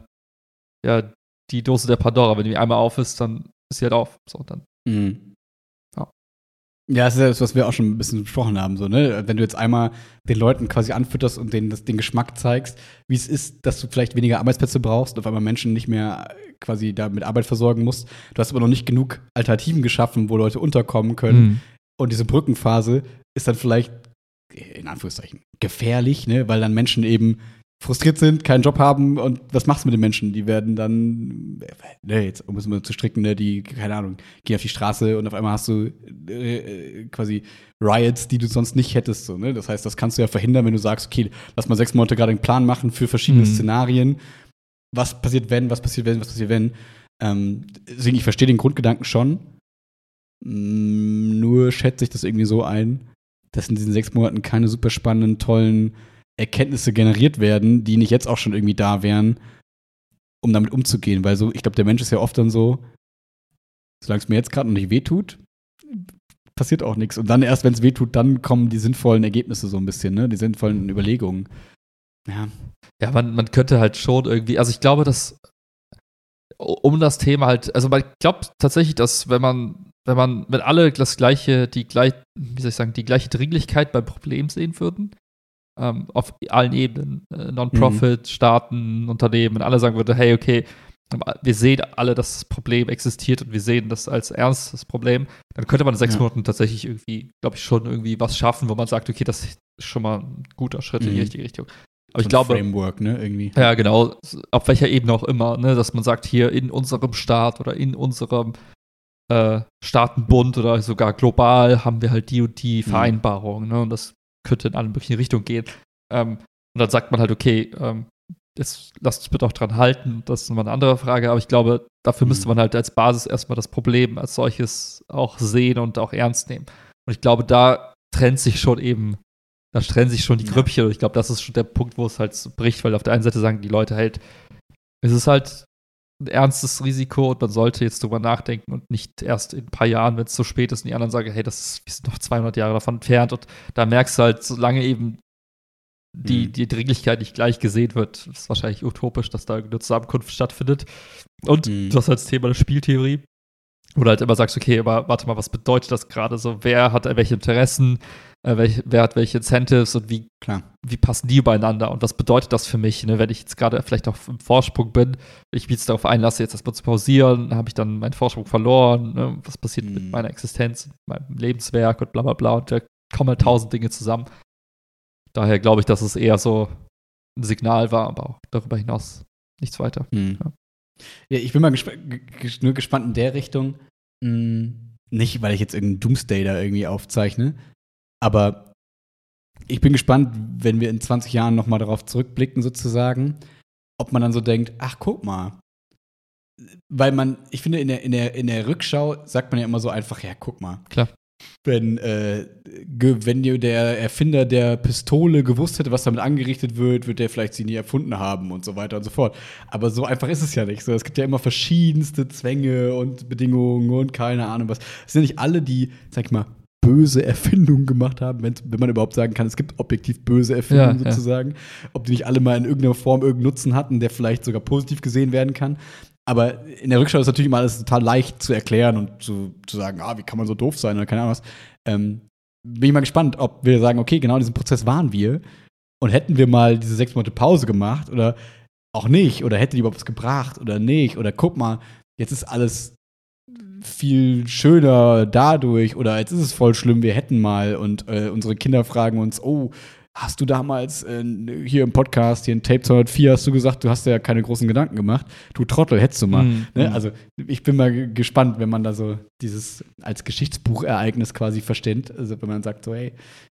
ja, die Dose der Pandora. Wenn die einmal auf ist, dann ist sie halt auf. So, dann mhm. Ja, das ist ja das, was wir auch schon ein bisschen besprochen haben. So, ne? Wenn du jetzt einmal den Leuten quasi anfütterst und denen das, den Geschmack zeigst, wie es ist, dass du vielleicht weniger Arbeitsplätze brauchst und auf einmal Menschen nicht mehr quasi da mit Arbeit versorgen musst. Du hast aber noch nicht genug Alternativen geschaffen, wo Leute unterkommen können. Mhm. Und diese Brückenphase ist dann vielleicht, in Anführungszeichen, gefährlich, ne? weil dann Menschen eben frustriert sind, keinen Job haben und was machst du mit den Menschen? Die werden dann, ne, jetzt um es mal zu stricken, ne, die, keine Ahnung, gehen auf die Straße und auf einmal hast du äh, quasi Riots, die du sonst nicht hättest. So, ne? Das heißt, das kannst du ja verhindern, wenn du sagst, okay, lass mal sechs Monate gerade einen Plan machen für verschiedene mhm. Szenarien. Was passiert, wenn, was passiert, wenn, was passiert, wenn. Ähm, deswegen, ich verstehe den Grundgedanken schon. Mm, nur schätze ich das irgendwie so ein, dass in diesen sechs Monaten keine super spannenden, tollen Erkenntnisse generiert werden, die nicht jetzt auch schon irgendwie da wären, um damit umzugehen. Weil so, ich glaube, der Mensch ist ja oft dann so, solange es mir jetzt gerade noch nicht wehtut, passiert auch nichts. Und dann erst, wenn es wehtut, dann kommen die sinnvollen Ergebnisse so ein bisschen, ne? Die sinnvollen Überlegungen. Ja. Ja, man, man könnte halt schon irgendwie, also ich glaube, dass um das Thema halt, also man glaubt tatsächlich, dass wenn man, wenn man, wenn alle das gleiche, die gleich, wie soll ich sagen, die gleiche Dringlichkeit beim Problem sehen würden, ähm, auf allen Ebenen, äh, Non-Profit, mhm. Staaten, Unternehmen, alle sagen würde, hey, okay, wir sehen alle, dass das Problem existiert und wir sehen das als ernstes Problem, dann könnte man in sechs ja. Monaten tatsächlich irgendwie, glaube ich, schon irgendwie was schaffen, wo man sagt, okay, das ist schon mal ein guter Schritt mhm. in die mhm. richtige Richtung. Aber so ich glaube. Framework, ne, irgendwie. Ja, genau. Auf welcher Ebene auch immer, ne, dass man sagt, hier in unserem Staat oder in unserem äh, Staatenbund oder sogar global haben wir halt die und die mhm. Vereinbarung, ne, und das könnte in alle möglichen Richtungen gehen. Ähm, Und dann sagt man halt, okay, ähm, jetzt lasst uns bitte auch dran halten. Das ist nochmal eine andere Frage, aber ich glaube, dafür Mhm. müsste man halt als Basis erstmal das Problem als solches auch sehen und auch ernst nehmen. Und ich glaube, da trennt sich schon eben, da trennen sich schon die Ja. Grüppchen und ich glaube, das ist schon der Punkt, wo es halt bricht, weil auf der einen Seite sagen die Leute halt, es ist halt ein ernstes Risiko und man sollte jetzt drüber nachdenken und nicht erst in ein paar Jahren, wenn es zu spät ist, und die anderen sagen, hey, das ist, wir sind noch 200 Jahre davon entfernt und da merkst du halt, solange eben die, Mhm. die Dringlichkeit nicht gleich gesehen wird, ist wahrscheinlich utopisch, dass da irgendeine Zusammenkunft stattfindet. Und Mhm. du hast halt das Thema der Spieltheorie, wo du halt immer sagst, okay, aber warte mal, was bedeutet das gerade so? Wer hat welche Interessen, äh, welch, wer hat welche Incentives und wie Klar. wie passen die übereinander und was bedeutet das für mich, ne? wenn ich jetzt gerade vielleicht auch im Vorsprung bin, ich mich jetzt darauf einlasse, jetzt erstmal zu pausieren, habe ich dann meinen Vorsprung verloren, ne? was passiert mit Mhm. meiner Existenz, meinem Lebenswerk und bla bla bla und da kommen halt tausend Dinge zusammen. Daher glaube ich, dass es eher so ein Signal war, aber auch darüber hinaus nichts weiter. Hm. Ja. Ja, ich bin mal gesp nur gespannt in der Richtung. Hm, nicht, weil ich jetzt irgendeinen Doomsday da irgendwie aufzeichne, aber ich bin gespannt, wenn wir in 20 Jahren noch mal darauf zurückblicken sozusagen, ob man dann so denkt, ach guck mal. Weil man, ich finde, in der, in, der, in der Rückschau sagt man ja immer so einfach, ja, guck mal. Klar. Wenn, äh, wenn der Erfinder der Pistole gewusst hätte, was damit angerichtet wird, wird der vielleicht sie nie erfunden haben und so weiter und so fort. Aber so einfach ist es ja nicht. So, es gibt ja immer verschiedenste Zwänge und Bedingungen und keine Ahnung was. Es sind ja nicht alle, die, sag ich mal, böse Erfindungen gemacht haben, wenn, wenn man überhaupt sagen kann, es gibt objektiv böse Erfindungen Ja, ja. sozusagen. Ob die nicht alle mal in irgendeiner Form irgendeinen Nutzen hatten, der vielleicht sogar positiv gesehen werden kann. Aber in der Rückschau ist natürlich immer alles total leicht zu erklären und zu, zu sagen, ah, wie kann man so doof sein oder keine Ahnung was. Ähm, bin ich mal gespannt, ob wir sagen, okay, genau in diesem Prozess waren wir und hätten wir mal diese sechs Monate Pause gemacht oder auch nicht oder hätte die überhaupt was gebracht oder nicht oder guck mal, jetzt ist alles viel schöner dadurch oder jetzt ist es voll schlimm, wir hätten mal und äh, unsere Kinder fragen uns, oh, hast du damals äh, hier im Podcast, hier in Tape 204, hast du gesagt, du hast ja keine großen Gedanken gemacht, du Trottel, hättest du mal. Mhm. Ne? Also ich bin mal ge- gespannt, wenn man da so dieses als Geschichtsbuchereignis quasi versteht. Also wenn man sagt so, hey,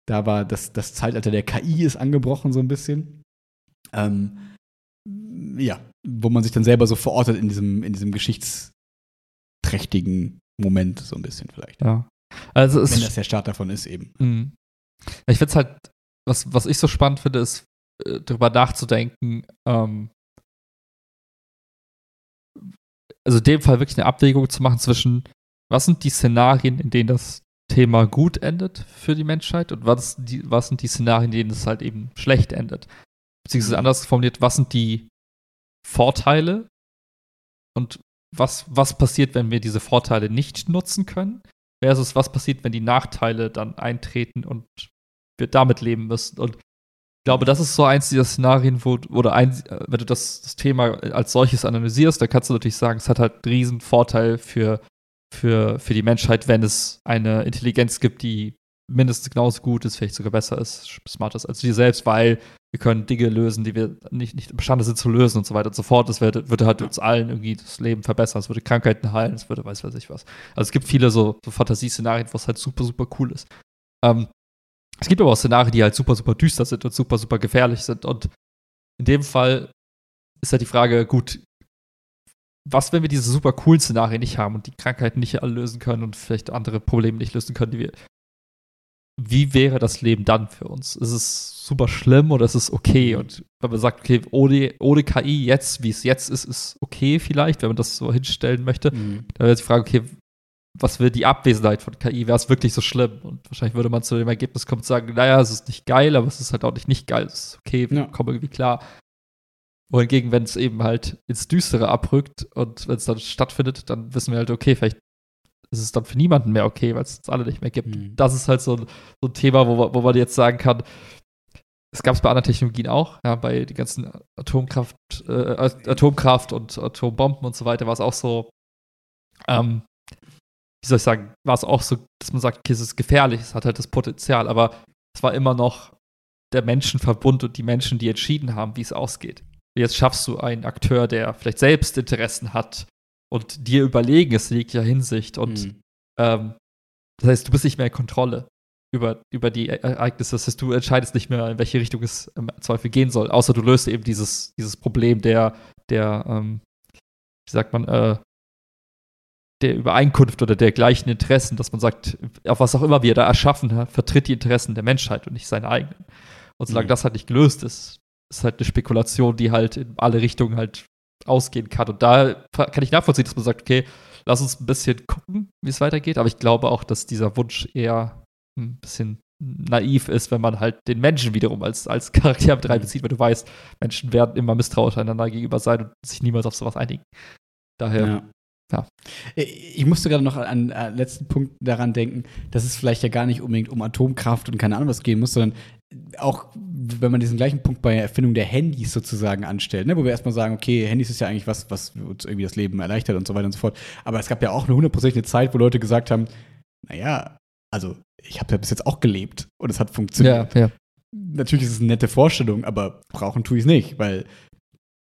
da war das, das Zeitalter der KI ist angebrochen so ein bisschen. Ähm, ja, wo man sich dann selber so verortet in diesem, in diesem geschichtsträchtigen Moment so ein bisschen vielleicht. Ja. Also Wenn das der Start davon ist eben. Mhm. Ich finde es halt, was, was ich so spannend finde, ist, äh, darüber nachzudenken, ähm, also in dem Fall wirklich eine Abwägung zu machen zwischen, was sind die Szenarien, in denen das Thema gut endet für die Menschheit und was, die, was sind die Szenarien, in denen es halt eben schlecht endet. Beziehungsweise Mhm. anders formuliert, was sind die Vorteile und was, was passiert, wenn wir diese Vorteile nicht nutzen können, versus was passiert, wenn die Nachteile dann eintreten und wir damit leben müssen. Und ich glaube, das ist so eins dieser Szenarien, wo, oder ein, äh, wenn du das, das Thema als solches analysierst, dann kannst du natürlich sagen, es hat halt einen riesen Vorteil für, für, für die Menschheit, wenn es eine Intelligenz gibt, die mindestens genauso gut ist, vielleicht sogar besser ist, smarter ist als wir selbst, weil wir können Dinge lösen, die wir nicht, nicht imstande sind zu lösen und so weiter und so fort. Das würde, würde halt uns allen irgendwie das Leben verbessern, es würde Krankheiten heilen, es würde weiß weiß ich was. Also es gibt viele so, so Fantasieszenarien, wo es halt super, super cool ist. Ähm, es gibt aber auch Szenarien, die halt super, super düster sind und super, super gefährlich sind. Und in dem Fall ist halt die Frage, gut, was, wenn wir diese super coolen Szenarien nicht haben und die Krankheiten nicht alle lösen können und vielleicht andere Probleme nicht lösen können, die wir. Wie wäre das Leben dann für uns? Ist es super schlimm oder ist es okay? Und wenn man sagt, okay, ohne, ohne KI jetzt, wie es jetzt ist, ist okay vielleicht, wenn man das so hinstellen möchte, Mhm. da wäre jetzt die Frage, okay, was wäre die Abwesenheit von KI? Wäre es wirklich so schlimm? Und wahrscheinlich würde man zu dem Ergebnis kommen und sagen, naja, es ist nicht geil, aber es ist halt auch nicht nicht geil. Es ist okay, wir Ja. kommen irgendwie klar. Wohingegen, wenn es eben halt ins Düstere abrückt und wenn es dann stattfindet, dann wissen wir halt, okay, vielleicht ist es dann für niemanden mehr okay, weil es uns alle nicht mehr gibt. Mhm. Das ist halt so ein, so ein Thema, wo, man- wo man jetzt sagen kann, es gab es bei anderen Technologien auch, ja, bei den ganzen Atomkraft, äh, Atomkraft und Atombomben und so weiter war es auch so, ähm, wie soll ich sagen, war es auch so, dass man sagt, okay, es ist gefährlich, es hat halt das Potenzial, aber es war immer noch der Menschenverbund und die Menschen, die entschieden haben, wie es ausgeht. Jetzt schaffst du einen Akteur, der vielleicht selbst Interessen hat und dir überlegen ist in jeglicher Hinsicht und Mhm. ähm, das heißt, du bist nicht mehr in Kontrolle. über, über die Ereignisse. Das heißt, du entscheidest nicht mehr, in welche Richtung es im Zweifel gehen soll, außer du löst eben dieses, dieses Problem der, der, ähm, wie sagt man, äh, der Übereinkunft oder der gleichen Interessen, dass man sagt, auf was auch immer wir da erschaffen hat, vertritt die Interessen der Menschheit und nicht seine eigenen. Und solange mhm. das halt nicht gelöst ist, ist halt eine Spekulation, die halt in alle Richtungen halt ausgehen kann. Und da kann ich nachvollziehen, dass man sagt, okay, lass uns ein bisschen gucken, wie es weitergeht. Aber ich glaube auch, dass dieser Wunsch eher ein bisschen naiv ist, wenn man halt den Menschen wiederum als, als Charakter mit reinbezieht, weil du weißt, Menschen werden immer misstrauisch einander gegenüber sein und sich niemals auf sowas einigen. Daher, ja. Ja. Ich musste gerade noch an, an letzten Punkt daran denken, dass es vielleicht ja gar nicht unbedingt um Atomkraft und keine Ahnung was gehen muss, sondern auch wenn man diesen gleichen Punkt bei Erfindung der Handys sozusagen anstellt, ne, wo wir erstmal sagen, okay, Handys ist ja eigentlich was, was uns irgendwie das Leben erleichtert und so weiter und so fort. Aber es gab ja auch eine hundertprozentige Zeit, wo Leute gesagt haben, naja, also ich habe ja bis jetzt auch gelebt und es hat funktioniert. Ja, ja. Natürlich ist es eine nette Vorstellung, aber brauchen tue ich es nicht, weil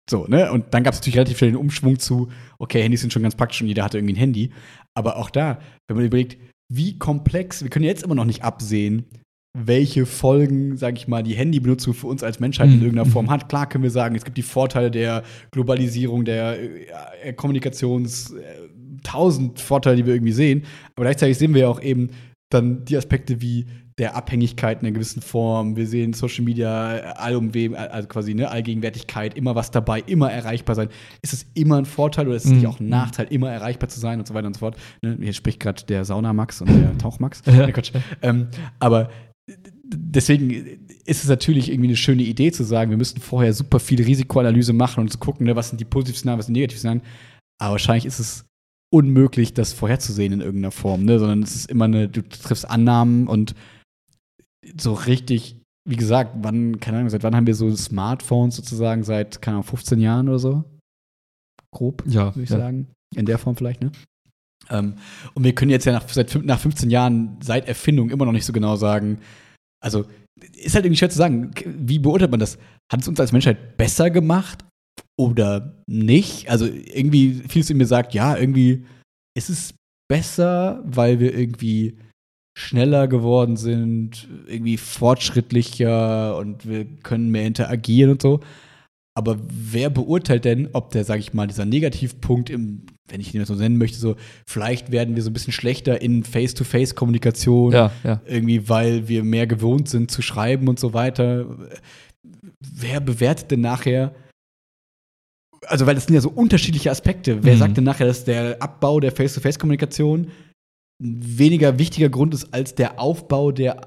so, ne? Und dann gab es natürlich relativ schnell den Umschwung zu, okay, Handys sind schon ganz praktisch und jeder hatte irgendwie ein Handy. Aber auch da, wenn man überlegt, wie komplex, wir können jetzt immer noch nicht absehen, welche Folgen, sage ich mal, die Handybenutzung für uns als Menschheit in mhm. irgendeiner Form mhm. hat. Klar können wir sagen, es gibt die Vorteile der Globalisierung, der äh, Kommunikations, äh, tausend Vorteile, die wir irgendwie sehen. Aber gleichzeitig sehen wir ja auch eben dann die Aspekte wie der Abhängigkeit in einer gewissen Form. Wir sehen Social Media, allumwem, also quasi ne, Allgegenwärtigkeit, immer was dabei, immer erreichbar sein. Ist es immer ein Vorteil oder ist es mhm. nicht auch ein Nachteil, immer erreichbar zu sein und so weiter und so fort? Ne, hier spricht gerade der Sauna-Max und der Tauch-Max. Ja. Ähm, aber deswegen ist es natürlich irgendwie eine schöne Idee zu sagen, wir müssten vorher super viel Risikoanalyse machen und zu gucken, ne, was sind die positiven Szenarien, was sind die negativen Szenarien. Aber wahrscheinlich ist es unmöglich, das vorherzusehen in irgendeiner Form, ne? sondern es ist immer eine, du triffst Annahmen und so richtig, wie gesagt, wann, keine Ahnung, seit wann haben wir so Smartphones sozusagen? Seit, keine Ahnung, 15 Jahren oder so? Grob, ja, würde ich ja. sagen. In der Form vielleicht, ne? Ähm, und wir können jetzt ja nach, seit, nach 15 Jahren, seit Erfindung, immer noch nicht so genau sagen, also ist halt irgendwie schwer zu sagen, wie beurteilt man das? Hat es uns als Menschheit besser gemacht oder nicht? Also irgendwie vieles in mir sagt, ja, irgendwie ist es besser, weil wir irgendwie schneller geworden sind, irgendwie fortschrittlicher und wir können mehr interagieren und so. Aber wer beurteilt denn, ob der, sag ich mal, dieser Negativpunkt im, wenn ich den so nennen möchte, so, vielleicht werden wir so ein bisschen schlechter in Face-to-Face-Kommunikation, ja, ja. irgendwie, weil wir mehr gewohnt sind zu schreiben und so weiter. Wer bewertet denn nachher, also, weil das sind ja so unterschiedliche Aspekte. Wer mhm. sagt denn nachher, dass der Abbau der Face-to-Face-Kommunikation weniger wichtiger Grund ist als der Aufbau der,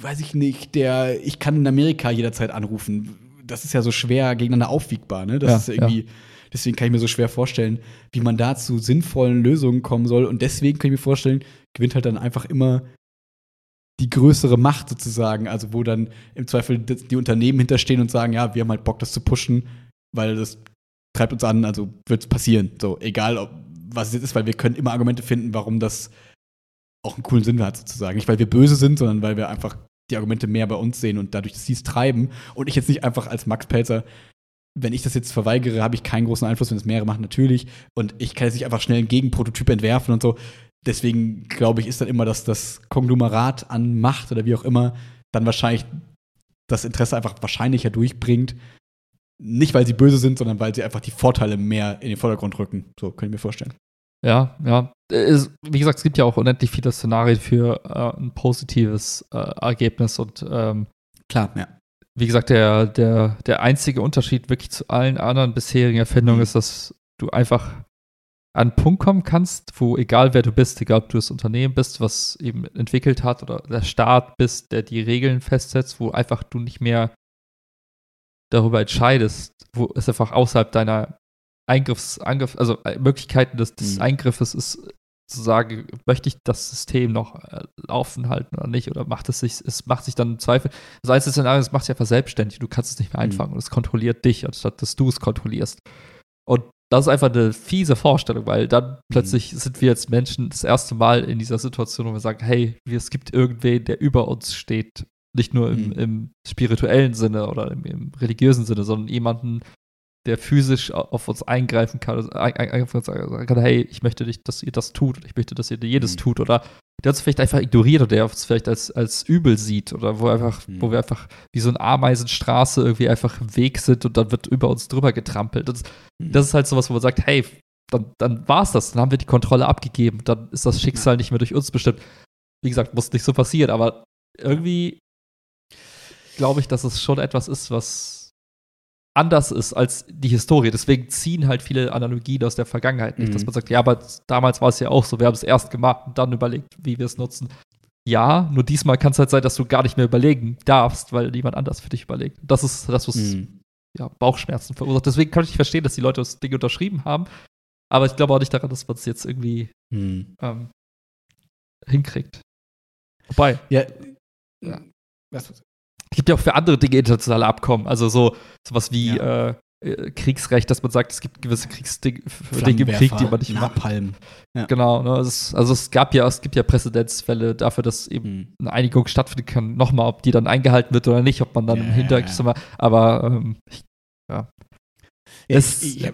weiß ich nicht, der, ich kann in Amerika jederzeit anrufen das ist ja so schwer gegeneinander aufwiegbar, ne? Das ja, ist irgendwie, ja. deswegen kann ich mir so schwer vorstellen, wie man da zu sinnvollen Lösungen kommen soll. Und deswegen kann ich mir vorstellen, gewinnt halt dann einfach immer die größere Macht sozusagen, also wo dann im Zweifel die Unternehmen hinterstehen und sagen, ja, wir haben halt Bock, das zu pushen, weil das treibt uns an, also wird es passieren. So, egal, ob, was es jetzt ist, weil wir können immer Argumente finden, warum das auch einen coolen Sinn hat, sozusagen. Nicht, weil wir böse sind, sondern weil wir einfach die Argumente mehr bei uns sehen und dadurch, dass sie es treiben und ich jetzt nicht einfach als Max Pelzer, wenn ich das jetzt verweigere, habe ich keinen großen Einfluss, wenn es mehrere machen, natürlich. Und ich kann jetzt nicht einfach schnell einen Gegenprototyp entwerfen und so. Deswegen glaube ich, ist dann immer, dass das Konglomerat an Macht oder wie auch immer dann wahrscheinlich das Interesse einfach wahrscheinlicher durchbringt. Nicht, weil sie böse sind, sondern weil sie einfach die Vorteile mehr in den Vordergrund rücken. So, kann ich mir vorstellen. Ja, ja. Es, wie gesagt, es gibt ja auch unendlich viele Szenarien für äh, ein positives äh, Ergebnis und ähm, klar, ja. Wie gesagt, der, der, der einzige Unterschied wirklich zu allen anderen bisherigen Erfindungen mhm. ist, dass du einfach an einen Punkt kommen kannst, wo egal wer du bist, egal ob du das Unternehmen bist, was eben entwickelt hat oder der Staat bist, der die Regeln festsetzt, wo einfach du nicht mehr darüber entscheidest, wo es einfach außerhalb deiner Eingriffs, Angriff, also äh, Möglichkeiten des, des mhm. Eingriffes ist zu sagen, möchte ich das System noch äh, laufen halten oder nicht? Oder macht es sich, es macht sich dann im Zweifel. Das einzige Szenario, es macht sich einfach selbstständig. Du kannst es nicht mehr mhm. einfangen mhm. und es kontrolliert dich, anstatt dass du es kontrollierst. Und das ist einfach eine fiese Vorstellung, weil dann mhm. plötzlich sind wir jetzt Menschen das erste Mal in dieser Situation, wo wir sagen, hey, es gibt irgendwen, der über uns steht. Nicht nur im, mhm. im spirituellen Sinne oder im, im religiösen Sinne, sondern jemanden, der physisch auf uns eingreifen kann, also sagen kann, hey, ich möchte nicht, dass ihr das tut, ich möchte, dass ihr jedes mhm. tut oder der uns vielleicht einfach ignoriert oder der uns vielleicht als, als übel sieht oder wo einfach, Mhm. wo wir einfach wie so eine Ameisenstraße irgendwie einfach im Weg sind und dann wird über uns drüber getrampelt. Das, Mhm. das ist halt sowas, wo man sagt, hey, dann, dann war es das, dann haben wir die Kontrolle abgegeben, dann ist das Schicksal nicht mehr durch uns bestimmt. Wie gesagt, muss nicht so passieren, aber irgendwie glaube ich, dass es schon etwas ist, was anders ist als die Historie. Deswegen ziehen halt viele Analogien aus der Vergangenheit nicht, Mhm. dass man sagt, ja, aber damals war es ja auch so, wir haben es erst gemacht und dann überlegt, wie wir es nutzen. Ja, nur diesmal kann es halt sein, dass du gar nicht mehr überlegen darfst, weil jemand anders für dich überlegt. Das ist das, was Mhm. ja, Bauchschmerzen verursacht. Deswegen kann ich nicht verstehen, dass die Leute das Ding unterschrieben haben. Aber ich glaube auch nicht daran, dass man es jetzt irgendwie Mhm. ähm, hinkriegt. Wobei, Ja. Ja. Es gibt ja auch für andere Dinge internationale Abkommen. Also so sowas wie Ja. äh, äh, Kriegsrecht, dass man sagt, es gibt gewisse Kriegsdinge im Krieg, die man nicht. Napalm. Genau, ne? es ist, also es gab ja, es gibt ja Präzedenzfälle dafür, dass eben Mhm. eine Einigung stattfinden kann. Nochmal, ob die dann eingehalten wird oder nicht, ob man dann im Ja, Hintergrund, aber ähm, ich, Ja, Es- ich, ich äh,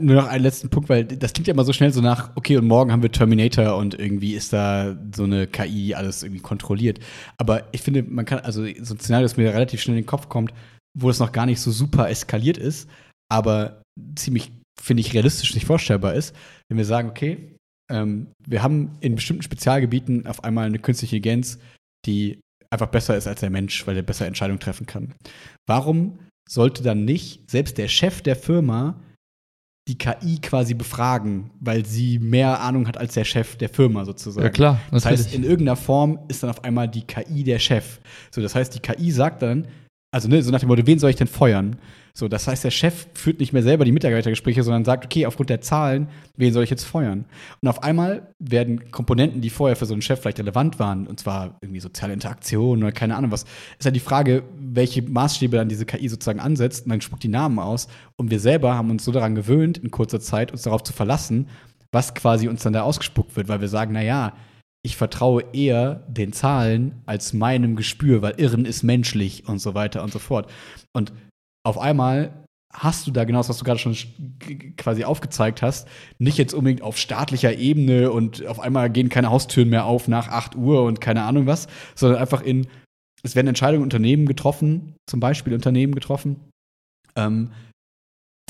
nur noch einen letzten Punkt, weil das klingt ja immer so schnell so nach, okay, und morgen haben wir Terminator und irgendwie ist da so eine KI alles irgendwie kontrolliert. Aber ich finde, man kann, also so ein Szenario, das mir relativ schnell in den Kopf kommt, wo es noch gar nicht so super eskaliert ist, aber ziemlich, finde ich, realistisch nicht vorstellbar ist, wenn wir sagen, okay, ähm, wir haben in bestimmten Spezialgebieten auf einmal eine künstliche Intelligenz, die einfach besser ist als der Mensch, weil er besser Entscheidungen treffen kann. Warum sollte dann nicht selbst der Chef der Firma die KI quasi befragen, weil sie mehr Ahnung hat als der Chef der Firma sozusagen? ja klar, Das heißt, natürlich. in irgendeiner Form ist dann auf einmal die KI der Chef. So, das heißt, die KI sagt dann, also ne, so nach dem Motto, wen soll ich denn feuern? So, das heißt, der Chef führt nicht mehr selber die Mitarbeitergespräche, sondern sagt, okay, aufgrund der Zahlen, wen soll ich jetzt feuern? Und auf einmal werden Komponenten, die vorher für so einen Chef vielleicht relevant waren, und zwar irgendwie soziale Interaktion oder keine Ahnung was, ist ja die Frage, welche Maßstäbe dann diese KI sozusagen ansetzt und dann spuckt die Namen aus. Und wir selber haben uns so daran gewöhnt, in kurzer Zeit uns darauf zu verlassen, was quasi uns dann da ausgespuckt wird, weil wir sagen, na ja, ich vertraue eher den Zahlen als meinem Gespür, weil Irren ist menschlich und so weiter und so fort. Und auf einmal hast du da genau das, was du gerade schon quasi aufgezeigt hast, nicht jetzt unbedingt auf staatlicher Ebene und auf einmal gehen keine Haustüren mehr auf nach 8 Uhr und keine Ahnung was, sondern einfach in, es werden Entscheidungen Unternehmen getroffen, zum Beispiel Unternehmen getroffen, ähm,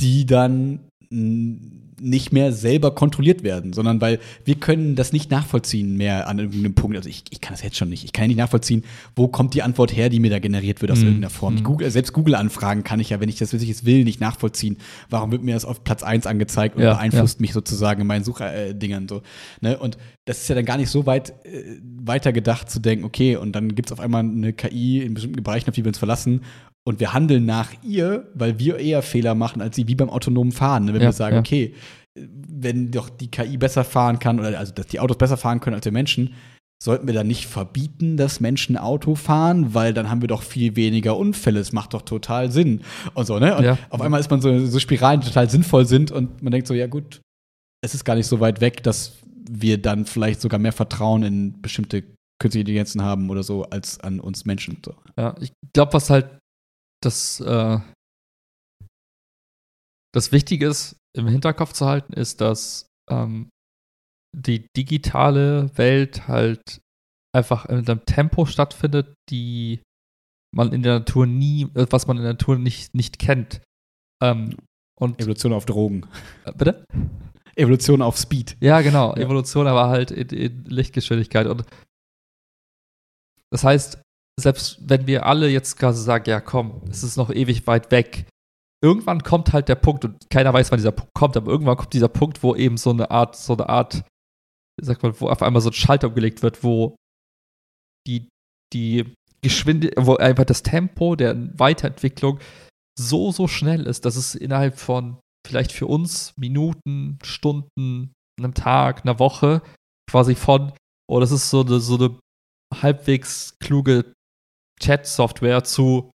die dann nicht mehr selber kontrolliert werden, sondern weil wir können das nicht nachvollziehen mehr an irgendeinem Punkt. Also ich, ich kann das jetzt schon nicht. Ich kann ja nicht nachvollziehen, wo kommt die Antwort her, die mir da generiert wird aus Mhm. irgendeiner Form. Mhm. Google, selbst Google-Anfragen kann ich ja, wenn ich das wirklich will, nicht nachvollziehen. Warum wird mir das auf Platz 1 angezeigt und Ja, beeinflusst mich sozusagen in meinen Suchdingern so. Ne? Und das ist ja dann gar nicht so weit äh, weiter gedacht zu denken, okay, und dann gibt es auf einmal eine KI in bestimmten Bereichen, auf die wir uns verlassen, und wir handeln nach ihr, weil wir eher Fehler machen als sie, wie beim autonomen Fahren. Ne? Wenn Ja, wir sagen, ja. okay, wenn doch die KI besser fahren kann, oder also dass die Autos besser fahren können als wir Menschen, sollten wir dann nicht verbieten, dass Menschen Auto fahren, weil dann haben wir doch viel weniger Unfälle. Es macht doch total Sinn. Und so, ne? Und Ja. auf einmal ist man so, so Spiralen, die total sinnvoll sind und man denkt so, ja gut, es ist gar nicht so weit weg, dass wir dann vielleicht sogar mehr Vertrauen in bestimmte künstliche Intelligenzen haben oder so, als an uns Menschen. So. Ja, ich glaube, was halt das, äh, das Wichtige ist, im Hinterkopf zu halten, ist, dass ähm, die digitale Welt halt einfach in einem Tempo stattfindet, die man in der Natur nie, äh, was man in der Natur nicht, nicht kennt. Ähm, und Evolution auf Drogen. äh, bitte? Evolution auf Speed. Ja, genau. Ja. Evolution, aber halt in, in Lichtgeschwindigkeit. Und das heißt, selbst wenn wir alle jetzt quasi sagen, ja komm, es ist noch ewig weit weg, irgendwann kommt halt der Punkt, und keiner weiß, wann dieser Punkt kommt, aber irgendwann kommt dieser Punkt, wo eben so eine Art, so eine Art, wie sagt man, wo auf einmal so ein Schalter umgelegt wird, wo die, die Geschwindigkeit, wo einfach das Tempo der Weiterentwicklung so, so schnell ist, dass es innerhalb von vielleicht für uns Minuten, Stunden, einem Tag, einer Woche quasi von, oh, das ist so eine, so eine halbwegs kluge Chat-Software zu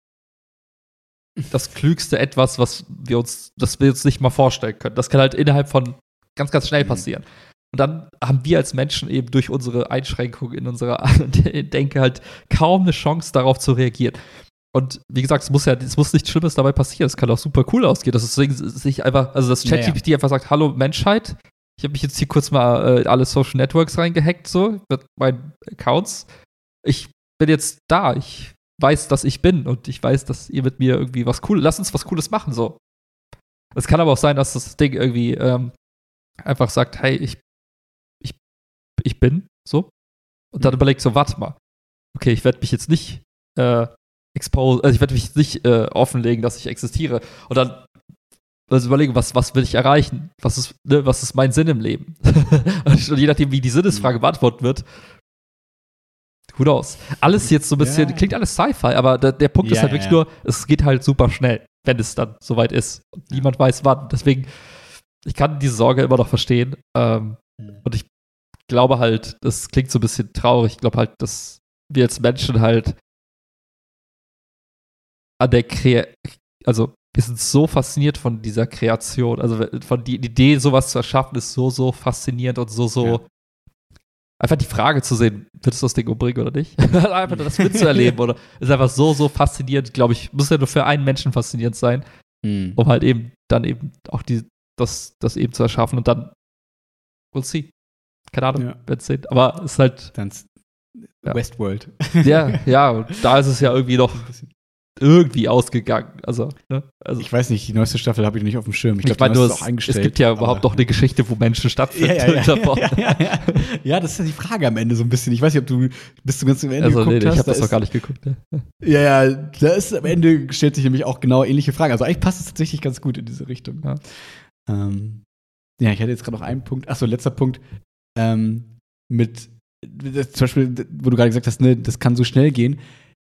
das klügste etwas, was wir uns, das wir uns nicht mal vorstellen können. Das kann halt innerhalb von ganz, ganz schnell Mhm. passieren. Und dann haben wir als Menschen eben durch unsere Einschränkung in unserer Denke halt kaum eine Chance, darauf zu reagieren. Und wie gesagt, es muss ja, es muss nichts Schlimmes dabei passieren. Es kann auch super cool ausgehen. Das ist deswegen sich einfach, also das. ChatGPT einfach sagt, hallo Menschheit, Ich habe mich jetzt hier kurz mal äh, alle Social Networks reingehackt, so, mit meinen Accounts. Ich bin jetzt da. Ich weiß, dass ich bin und ich weiß, dass ihr mit mir irgendwie was Cooles, lass uns was Cooles machen, so. Es kann aber auch sein, dass das Ding irgendwie ähm, einfach sagt, hey, ich, ich, ich bin so. Und dann mhm. überlegt so, warte mal. Okay, ich werde mich jetzt nicht äh, expose, also ich werde mich nicht äh, offenlegen, dass ich existiere. Und dann also überlegen, was, was will ich erreichen? Was ist, ne, was ist mein Sinn im Leben? und je nachdem, wie die Sinnesfrage mhm. beantwortet wird, who knows? Alles jetzt so ein bisschen, ja. klingt alles Sci-Fi, aber der, der Punkt ja, ist halt wirklich ja. nur, es geht halt super schnell, wenn es dann soweit ist. Und niemand weiß wann. Deswegen, ich kann diese Sorge immer noch verstehen. Ähm, mhm. Und ich glaube halt, das klingt so ein bisschen traurig. Ich glaube halt, dass wir als Menschen halt an der Kre also wir sind so fasziniert von dieser Kreation. Also von die, Idee, sowas zu erschaffen, ist so, so faszinierend und so, so. Einfach die Frage zu sehen, wird es das Ding umbringen oder nicht? einfach nur das mitzuerleben oder ist einfach so, so faszinierend, glaube ich, muss ja nur für einen Menschen faszinierend sein, hm. um halt eben dann eben auch die, das, das eben zu erschaffen und dann we'll see. Keine Ahnung, ja. werden sehen. Aber es ist halt. Dann ja. Westworld. Ja, ja, da ist es ja irgendwie noch irgendwie ausgegangen. Also, ne? also ich weiß nicht, die neueste Staffel habe ich nicht auf dem Schirm. Ich, ich glaube, es, es gibt ja überhaupt noch eine Geschichte, wo Menschen stattfinden. Ja, ja, ja, ja, ja, das ist ja die Frage am Ende so ein bisschen. Ich weiß nicht, ob du bis zum ganzen Ende also, geguckt nee, hast. Ich habe das noch gar nicht geguckt. Ne? Ja, ja, da ist am Ende stellt sich nämlich auch genau ähnliche Fragen. Also eigentlich passt es tatsächlich ganz gut in diese Richtung. Ja, ähm, ich hatte jetzt gerade noch einen Punkt. Achso, letzter Punkt. Ähm, mit zum Beispiel, wo du gerade gesagt hast, ne, das kann so schnell gehen.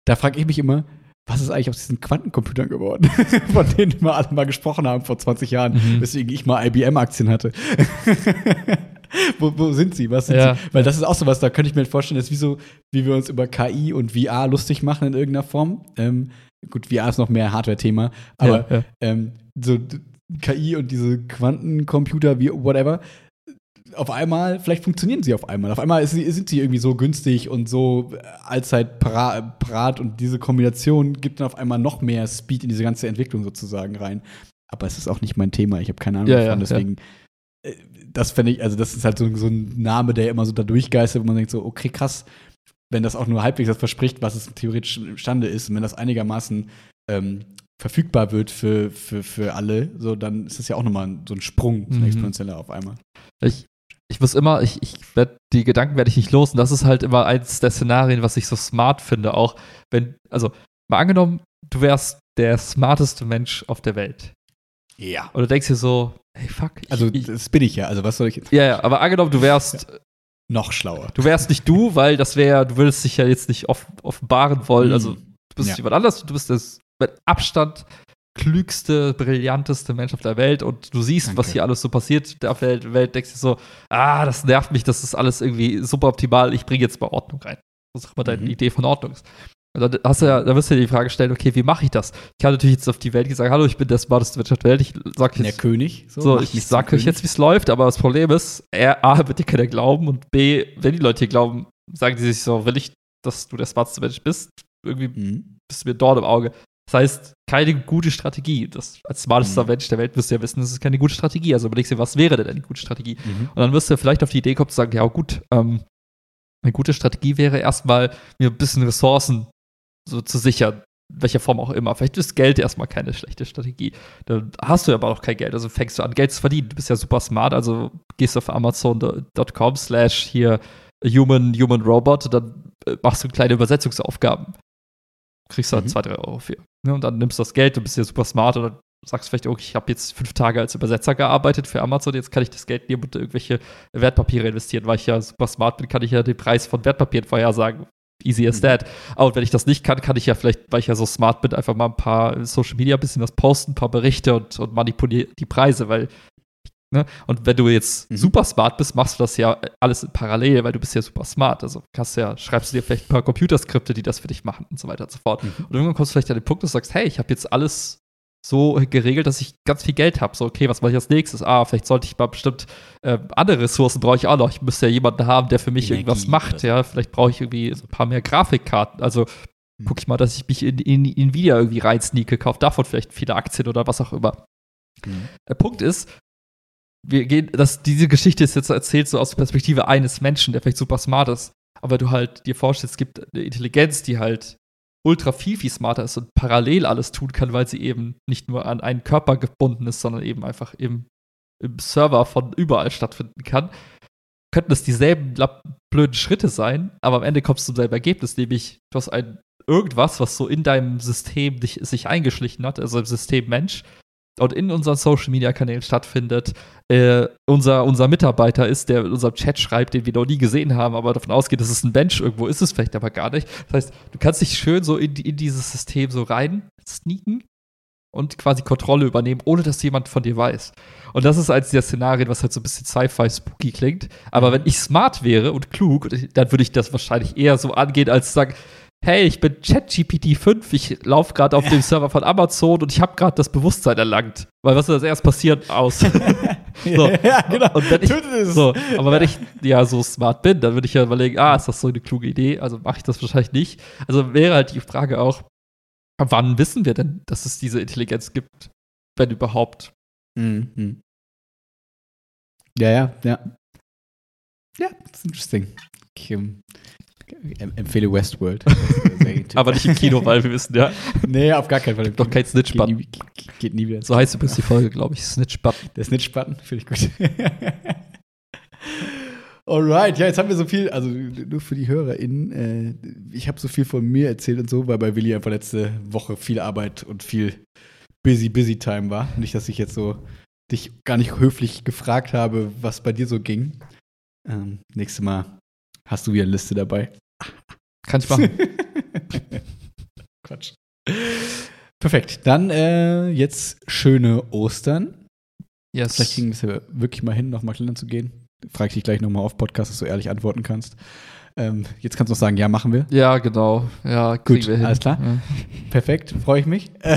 Da frage ich mich immer, was ist eigentlich aus diesen Quantencomputern geworden, von denen wir alle mal gesprochen haben vor 20 Jahren, mhm. weswegen ich mal IBM-Aktien hatte. wo, wo, sind sie? Was sind ja. sie? Weil das ist auch so was, da könnte ich mir vorstellen, das ist wie so, wie wir uns über KI und VR lustig machen in irgendeiner Form. Ähm, gut, VR ist noch mehr Hardware-Thema, aber ja, ja. Ähm, so KI und diese Quantencomputer, wie whatever, auf einmal, vielleicht funktionieren sie auf einmal. Auf einmal ist, sind sie irgendwie so günstig und so äh, allzeit parat und diese Kombination gibt dann auf einmal noch mehr Speed in diese ganze Entwicklung sozusagen rein. Aber es ist auch nicht mein Thema, ich habe keine Ahnung ja, davon, ja, deswegen. Ja. Äh, das fände ich, also das ist halt so, so, ein Name, der immer so da durchgeistert, wo man denkt so, okay, krass, wenn das auch nur halbwegs das verspricht, was es theoretisch imstande ist, und wenn das einigermaßen ähm, verfügbar wird für, für, für alle, so dann ist das ja auch nochmal so ein Sprung, so ein mhm. exponentieller auf einmal. Ich, ich muss immer, ich, ich werde, die Gedanken werde ich nicht los. Und das ist halt immer eins der Szenarien, was ich so smart finde. Auch wenn, also, mal angenommen, du wärst der smarteste Mensch auf der Welt. Ja. Und du denkst dir so, hey, fuck. Ich, also, das bin ich ja. Also, was soll ich jetzt? Ja, ja, aber angenommen, du wärst. Ja. Noch schlauer. Du wärst nicht du, weil das wäre, du würdest dich ja jetzt nicht off offenbaren wollen. Also, du bist ja. jemand anders, du bist das mit Abstand klügste, brillanteste Mensch auf der Welt und du siehst, Danke. was hier alles so passiert auf der Welt, denkst du so, ah, das nervt mich, das ist alles irgendwie super optimal, ich bringe jetzt mal Ordnung rein. Ist auch immer deine mhm. Idee von Ordnung ist. Und dann hast du ja, da wirst du dir die Frage stellen, okay, wie mache ich das? Ich kann natürlich jetzt auf die Welt sagen, hallo, ich bin der smarteste Mensch auf der Welt, ich sag jetzt, der König. So, so ich sag euch jetzt, wie es läuft, aber das Problem ist, A, wird dir keiner glauben und B, wenn die Leute hier glauben, sagen die sich so, will ich, dass du der smarteste Mensch bist, irgendwie mhm. bist du mir dort im Auge. Das heißt, keine gute Strategie. Das, als smartester mhm. Mensch der Welt wirst du ja wissen, das ist keine gute Strategie. Also überlegst dir, was wäre denn eine gute Strategie? Mhm. Und dann wirst du vielleicht auf die Idee kommen zu sagen, ja gut, ähm, eine gute Strategie wäre erstmal, mir ein bisschen Ressourcen so zu sichern, welcher Form auch immer. Vielleicht ist Geld erstmal keine schlechte Strategie. Dann hast du aber auch kein Geld, also fängst du an, Geld zu verdienen. Du bist ja super smart, also gehst auf amazon.com slash hier human, human robot und dann äh, machst du kleine Übersetzungsaufgaben kriegst du halt mhm. zwei, drei Euro für. Ne? Und dann nimmst du das Geld, du bist ja super smart oder sagst vielleicht, okay, ich habe jetzt fünf Tage als Übersetzer gearbeitet für Amazon, jetzt kann ich das Geld nehmen und irgendwelche Wertpapiere investieren, weil ich ja super smart bin, kann ich ja den Preis von Wertpapieren vorhersagen. Easy as mhm. that. Aber wenn ich das nicht kann, kann ich ja vielleicht, weil ich ja so smart bin, einfach mal ein paar Social Media ein bisschen was posten, ein paar Berichte und, und manipuliere die Preise, weil Ne? Und wenn du jetzt mhm. super smart bist, machst du das ja alles parallel, weil du bist ja super smart. Also kannst ja, schreibst du dir vielleicht ein paar Computerskripte, die das für dich machen und so weiter und so fort. Mhm. Und irgendwann kommst du vielleicht an den Punkt, dass du sagst, hey, ich habe jetzt alles so geregelt, dass ich ganz viel Geld habe. So, okay, was mache ich als nächstes? Ah, vielleicht sollte ich mal bestimmt äh, andere Ressourcen brauche ich auch noch. Ich müsste ja jemanden haben, der für mich Energie, irgendwas macht. Ja, vielleicht brauche ich irgendwie so ein paar mehr Grafikkarten. Also mhm. gucke ich mal, dass ich mich in, in, in Nvidia irgendwie rein sneake, kaufe davon vielleicht viele Aktien oder was auch immer. Mhm. Der Punkt ist, wir gehen, dass diese Geschichte ist jetzt erzählt so aus der Perspektive eines Menschen, der vielleicht super smart ist, aber du halt dir vorstellst, es gibt eine Intelligenz, die halt ultra viel, viel smarter ist und parallel alles tun kann, weil sie eben nicht nur an einen Körper gebunden ist, sondern eben einfach im, im Server von überall stattfinden kann, könnten es dieselben blöden Schritte sein, aber am Ende kommst du zum selben Ergebnis, nämlich du hast ein irgendwas, was so in deinem System dich, sich eingeschlichen hat, also im System Mensch, und in unseren Social Media Kanälen stattfindet, äh, unser, unser Mitarbeiter ist, der in unserem Chat schreibt, den wir noch nie gesehen haben, aber davon ausgeht, dass es ein Mensch irgendwo ist, es vielleicht aber gar nicht. Das heißt, du kannst dich schön so in, in dieses System so rein sneaken und quasi Kontrolle übernehmen, ohne dass jemand von dir weiß. Und das ist eins der Szenarien, was halt so ein bisschen Sci-Fi spooky klingt. Aber wenn ich smart wäre und klug, dann würde ich das wahrscheinlich eher so angehen, als zu sagen, hey, ich bin ChatGPT 5, ich laufe gerade auf dem Server von Amazon und ich habe gerade das Bewusstsein erlangt. Weil was ist das erst passiert? Aus. so. ja, genau. Und wenn ich, so, aber wenn ich ja so smart bin, dann würde ich ja überlegen, ah, ist das so eine kluge Idee? Also mache ich das wahrscheinlich nicht. Also wäre halt die Frage auch, wann wissen wir denn, dass es diese Intelligenz gibt, wenn überhaupt? Mhm. Ja, ja, ja. Ja, das ist interesting. Kim. Empfehle Westworld. Aber nicht im Kino, weil wir wissen, ja. Nee, auf gar keinen Fall. Doch kein Snitch-Button. Geht, geht, nie wieder. So heißt übrigens die Folge, glaube ich. Snitch-Button. Der Snitch-Button, finde ich gut. Alright, ja, jetzt haben wir so viel, also nur für die HörerInnen, äh, ich habe so viel von mir erzählt und so, weil bei Willi einfach letzte Woche viel Arbeit und viel busy, busy Time war. Nicht, dass ich jetzt so dich gar nicht höflich gefragt habe, was bei dir so ging. Ähm, nächstes Mal Hast du wieder eine Liste dabei? Kann ich machen. Quatsch. Perfekt. Dann äh, jetzt schöne Ostern. Yes. Vielleicht kriegen wir es ja wirklich mal hin, nochmal kleiner zu gehen. Frage ich dich gleich nochmal auf Podcast, dass du ehrlich antworten kannst. Ähm, jetzt kannst du noch sagen, ja, machen wir. Ja, genau. Ja, gut, alles klar. Ja. Perfekt, freue ich mich.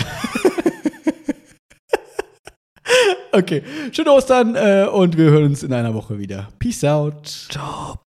okay, schöne Ostern äh, und wir hören uns in einer Woche wieder. Peace out. Ciao.